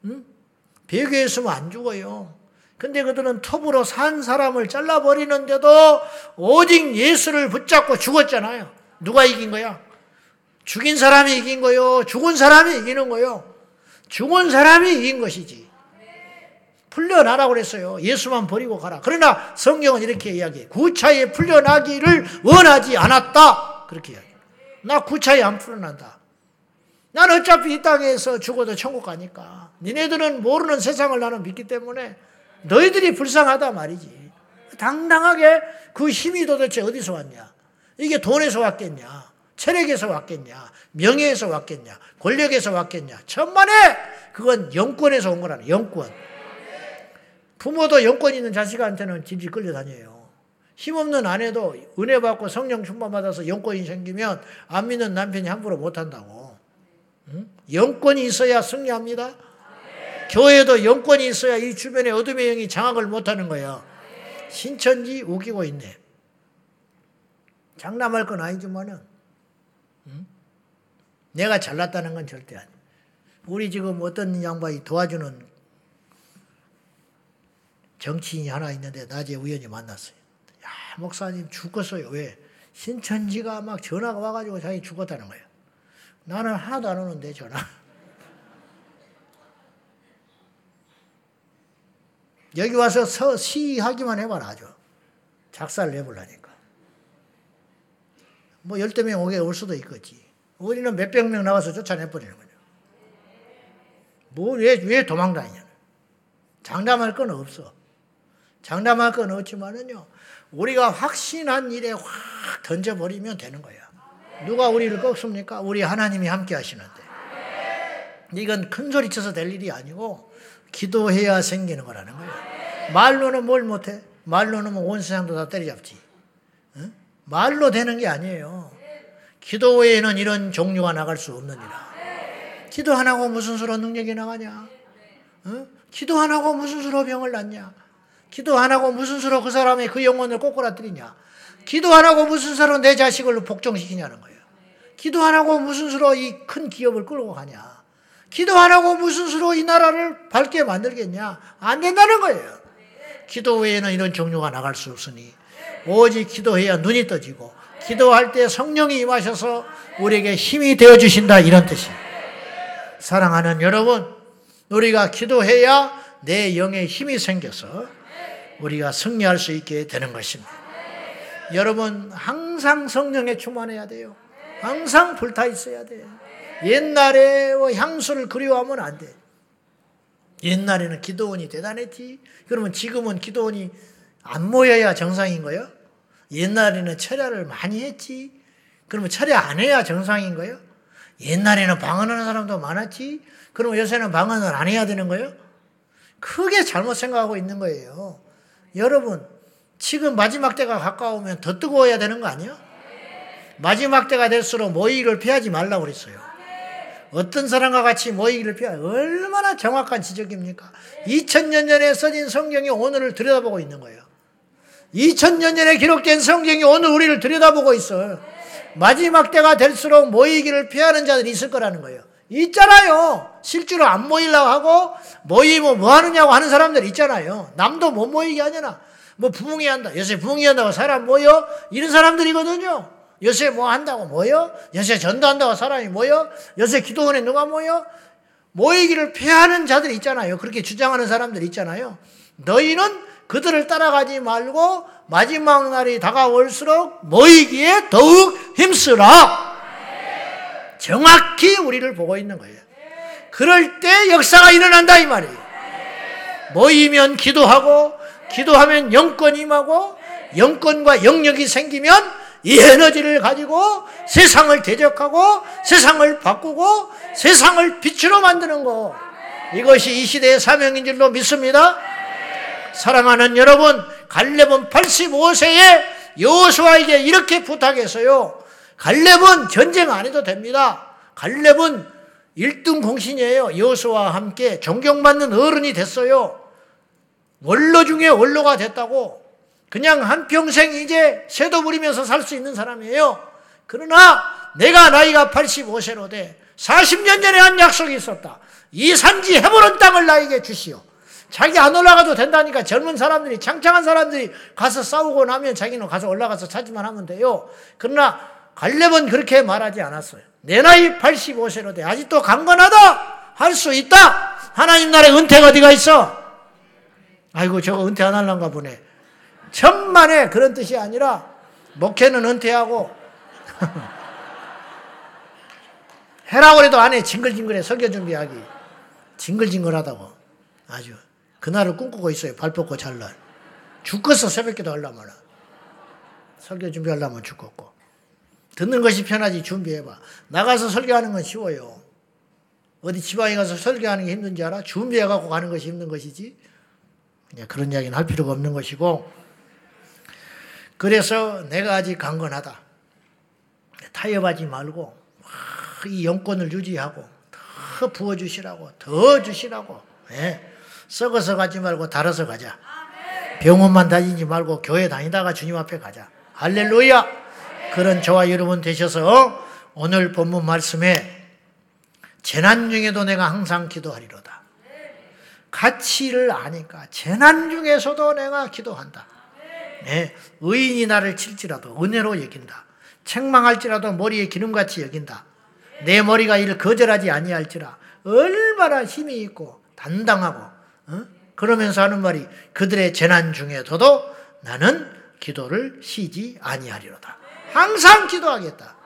응? 배교했으면 안 죽어요. 근데 그들은 톱으로 산 사람을 잘라버리는데도 오직 예수를 붙잡고 죽었잖아요. 누가 이긴 거야? 죽인 사람이 이긴 거요. 죽은 사람이 이기는 거요. 죽은 사람이 이긴 것이지. 풀려나라고 그랬어요. 예수만 버리고 가라. 그러나 성경은 이렇게 이야기해. 구차에 풀려나기를 원하지 않았다. 그렇게 이야기해. 나 구차에 안 풀려난다. 난 어차피 이 땅에서 죽어도 천국 가니까. 니네들은 모르는 세상을 나는 믿기 때문에 너희들이 불쌍하다 말이지. 당당하게 그 힘이 도대체 어디서 왔냐? 이게 돈에서 왔겠냐? 체력에서 왔겠냐? 명예에서 왔겠냐? 권력에서 왔겠냐? 천만에 그건 영권에서 온 거라는 영권. 부모도 영권 있는 자식한테는 질질 끌려다녀요. 힘없는 아내도 은혜 받고 성령 충만 받아서 영권이 생기면 안 믿는 남편이 함부로 못한다고. 응? 영권이 있어야 승리합니다. 교회도 영권이 있어야 이 주변에 어둠의 영이 장악을 못하는 거야. 신천지 우기고 있네. 장담할 건 아니지만은 응? 내가 잘났다는 건 절대 아니야. 우리 지금 어떤 양반이 도와주는 정치인이 하나 있는데 낮에 우연히 만났어요. 야, 목사님 죽었어요. 왜? 신천지가 막 전화가 와가지고 자기 죽었다는 거예요. 나는 하나도 안 오는데, 전화. 여기 와서 서, 시하기만 해봐라, 아주. 작사를 내보려니까. 뭐 열대 명 오게 올 수도 있겠지. 우리는 몇백 명 나와서 쫓아내버리는 거죠. 뭐, 왜, 왜 도망다니냐. 장담할 건 없어. 장담할 건 없지만은요, 우리가 확신한 일에 확 던져버리면 되는 거야. 누가 우리를 꺾습니까? 우리 하나님이 함께 하시는데. 이건 큰 소리 쳐서 될 일이 아니고, 기도해야 생기는 거라는 거예요. 말로는 뭘 못해? 말로는 뭐온 세상도 다 때려잡지. 응? 말로 되는 게 아니에요. 기도 외에는 이런 종류가 나갈 수 없느니라. 기도 안 하고 무슨 수로 능력이 나가냐? 응? 기도 안 하고 무슨 수로 병을 낫냐? 기도 안 하고 무슨 수로 그 사람의 그 영혼을 꼬꾸라뜨리냐? 기도 안 하고 무슨 수로 내 자식을 복종시키냐는 거예요. 기도 안 하고 무슨 수로 이 큰 기업을 끌고 가냐? 기도 안 하고 무슨 수로 이 나라를 밝게 만들겠냐? 안 된다는 거예요. 기도 외에는 이런 종류가 나갈 수 없으니 오직 기도해야 눈이 떠지고 기도할 때 성령이 임하셔서 우리에게 힘이 되어 주신다 이런 뜻이에요. 사랑하는 여러분, 우리가 기도해야 내 영에 힘이 생겨서 우리가 승리할 수 있게 되는 것입니다. 여러분, 항상 성령에 충만해야 돼요. 항상 불타 있어야 돼요. 옛날에 향수를 그리워하면 안 돼. 옛날에는 기도원이 대단했지. 그러면 지금은 기도원이 안 모여야 정상인 거예요? 옛날에는 철야를 많이 했지. 그러면 철야 안 해야 정상인 거예요? 옛날에는 방언하는 사람도 많았지. 그러면 요새는 방언을 안 해야 되는 거예요? 크게 잘못 생각하고 있는 거예요. 여러분, 지금 마지막 때가 가까우면 더 뜨거워야 되는 거 아니에요? 마지막 때가 될수록 모이기를 피하지 말라고 그랬어요. 어떤 사람과 같이 모이기를 피하 얼마나 정확한 지적입니까? 2000년 전에 써진 성경이 오늘을 들여다보고 있는 거예요. 2000년 전에 기록된 성경이 오늘 우리를 들여다보고 있어요. 마지막 때가 될수록 모이기를 피하는 자들이 있을 거라는 거예요. 있잖아요. 실제로 안 모이려고 하고 모이면 뭐 하느냐고 하는 사람들 있잖아요. 남도 못 모이게 하잖아. 뭐 부흥이 한다. 요새 부흥이 한다고 사람 모여? 이런 사람들이거든요. 요새 뭐 한다고 모여? 요새 전도한다고 사람이 모여? 요새 기도원에 누가 모여? 모이기를 피하는 자들이 있잖아요. 그렇게 주장하는 사람들 있잖아요. 너희는 그들을 따라가지 말고 마지막 날이 다가올수록 모이기에 더욱 힘쓰라. 정확히 우리를 보고 있는 거예요. 그럴 때 역사가 일어난다 이 말이에요. 모이면 기도하고 기도하면 영권이 임하고 영권과 영역이 생기면 이 에너지를 가지고 세상을 대적하고 세상을 바꾸고 세상을 빛으로 만드는 거. 이것이 이 시대의 사명인 줄로 믿습니다. 사랑하는 여러분, 갈렙은 85세에 여호수아에게 이렇게 부탁했어요. 갈렙은 전쟁 안 해도 됩니다. 갈렙은 1등 공신이에요. 여호수아와 함께 존경받는 어른이 됐어요. 원로 중에 원로가 됐다고. 그냥 한평생 이제 새도 부리면서 살 수 있는 사람이에요. 그러나 내가 나이가 85세로 돼 40년 전에 한 약속이 있었다. 이 산지 해보는 땅을 나에게 주시오. 자기 안 올라가도 된다니까 젊은 사람들이 창창한 사람들이 가서 싸우고 나면 자기는 가서 올라가서 찾지만 하면 돼요. 그러나 갈렙은 그렇게 말하지 않았어요. 내 나이 85세로 돼 아직도 강건하다 할 수 있다. 하나님 나라의 은퇴가 어디가 있어? 아이고 저거 은퇴 안 할란가 보네. 천만에 그런 뜻이 아니라 목회는 은퇴하고 해라고 해도 안 해. 징글징글해. 설교 준비하기. 징글징글하다고. 아주. 그날을 꿈꾸고 있어요. 발 뻗고 잘 날. 죽겠어. 새벽 기도 하려면. 설교 준비하려면 죽겠고. 듣는 것이 편하지 준비해봐. 나가서 설교하는 건 쉬워요. 어디 지방에 가서 설교하는 게 힘든지 알아? 준비해갖고 가는 것이 힘든 것이지. 그냥 그런 이야기는 할 필요가 없는 것이고. 그래서 내가 아직 강건하다. 타협하지 말고 이 영권을 유지하고 더 부어주시라고 더 주시라고 예. 썩어서 가지 말고 달아서 가자. 병원만 다니지 말고 교회 다니다가 주님 앞에 가자. 할렐루야! 그런 저와 여러분 되셔서 오늘 본문 말씀에 재난 중에도 내가 항상 기도하리로다. 가치를 아니까 재난 중에서도 내가 기도한다. 네, 의인이 나를 칠지라도 은혜로 여긴다. 책망할지라도 머리에 기름같이 여긴다. 내 머리가 이를 거절하지 아니할지라 얼마나 힘이 있고 단당하고 어? 그러면서 하는 말이 그들의 재난 중에서도 나는 기도를 쉬지 아니하리로다. 항상 기도하겠다.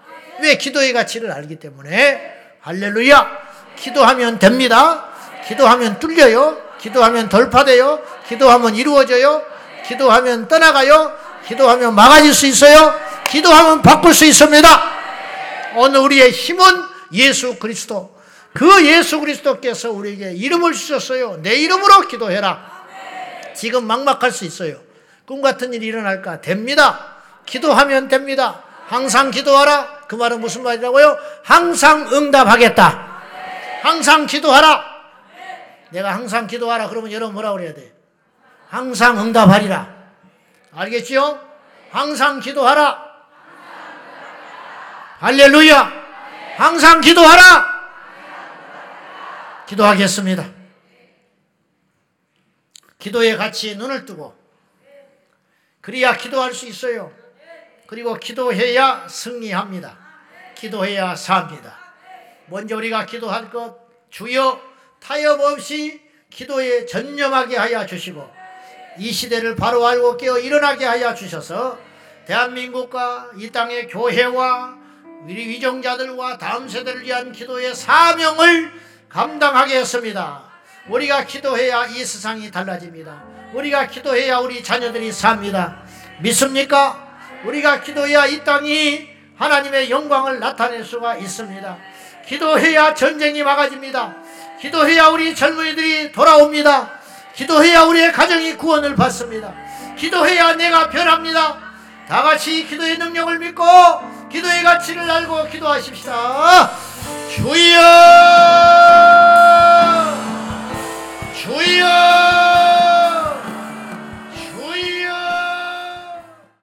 왜 기도의 가치를 알기 때문에 할렐루야. 기도하면 됩니다. 기도하면 뚫려요. 기도하면 돌파돼요. 기도하면 이루어져요. 기도하면 떠나가요. 기도하면 막아질 수 있어요. 기도하면 바꿀 수 있습니다. 오늘 우리의 힘은 예수 그리스도. 그 예수 그리스도께서 우리에게 이름을 주셨어요. 내 이름으로 기도해라. 지금 막막할 수 있어요. 꿈 같은 일이 일어날까? 됩니다. 기도하면 됩니다. 항상 기도하라. 그 말은 무슨 말이라고요? 항상 응답하겠다. 항상 기도하라. 내가 항상 기도하라. 그러면 여러분 뭐라 그래야 돼? 항상 응답하리라. 알겠지요? 항상 기도하라. 할렐루야. 항상 기도하라. 기도하겠습니다. 기도의 가치에 눈을 뜨고 그래야 기도할 수 있어요. 그리고 기도해야 승리합니다. 기도해야 삽니다. 먼저 우리가 기도할 것 주여 타협 없이 기도에 전념하게 하여 주시고 이 시대를 바로 알고 깨어 일어나게 하여 주셔서 대한민국과 이 땅의 교회와 우리 위정자들과 다음 세대를 위한 기도의 사명을 감당하게 했습니다. 우리가 기도해야 이 세상이 달라집니다. 우리가 기도해야 우리 자녀들이 삽니다. 믿습니까? 우리가 기도해야 이 땅이 하나님의 영광을 나타낼 수가 있습니다. 기도해야 전쟁이 막아집니다. 기도해야 우리 젊은이들이 돌아옵니다. 기도해야 우리의 가정이 구원을 받습니다. 기도해야 내가 변합니다. 다 같이 기도의 능력을 믿고 기도의 가치를 알고 기도하십시다. 주여! 주여!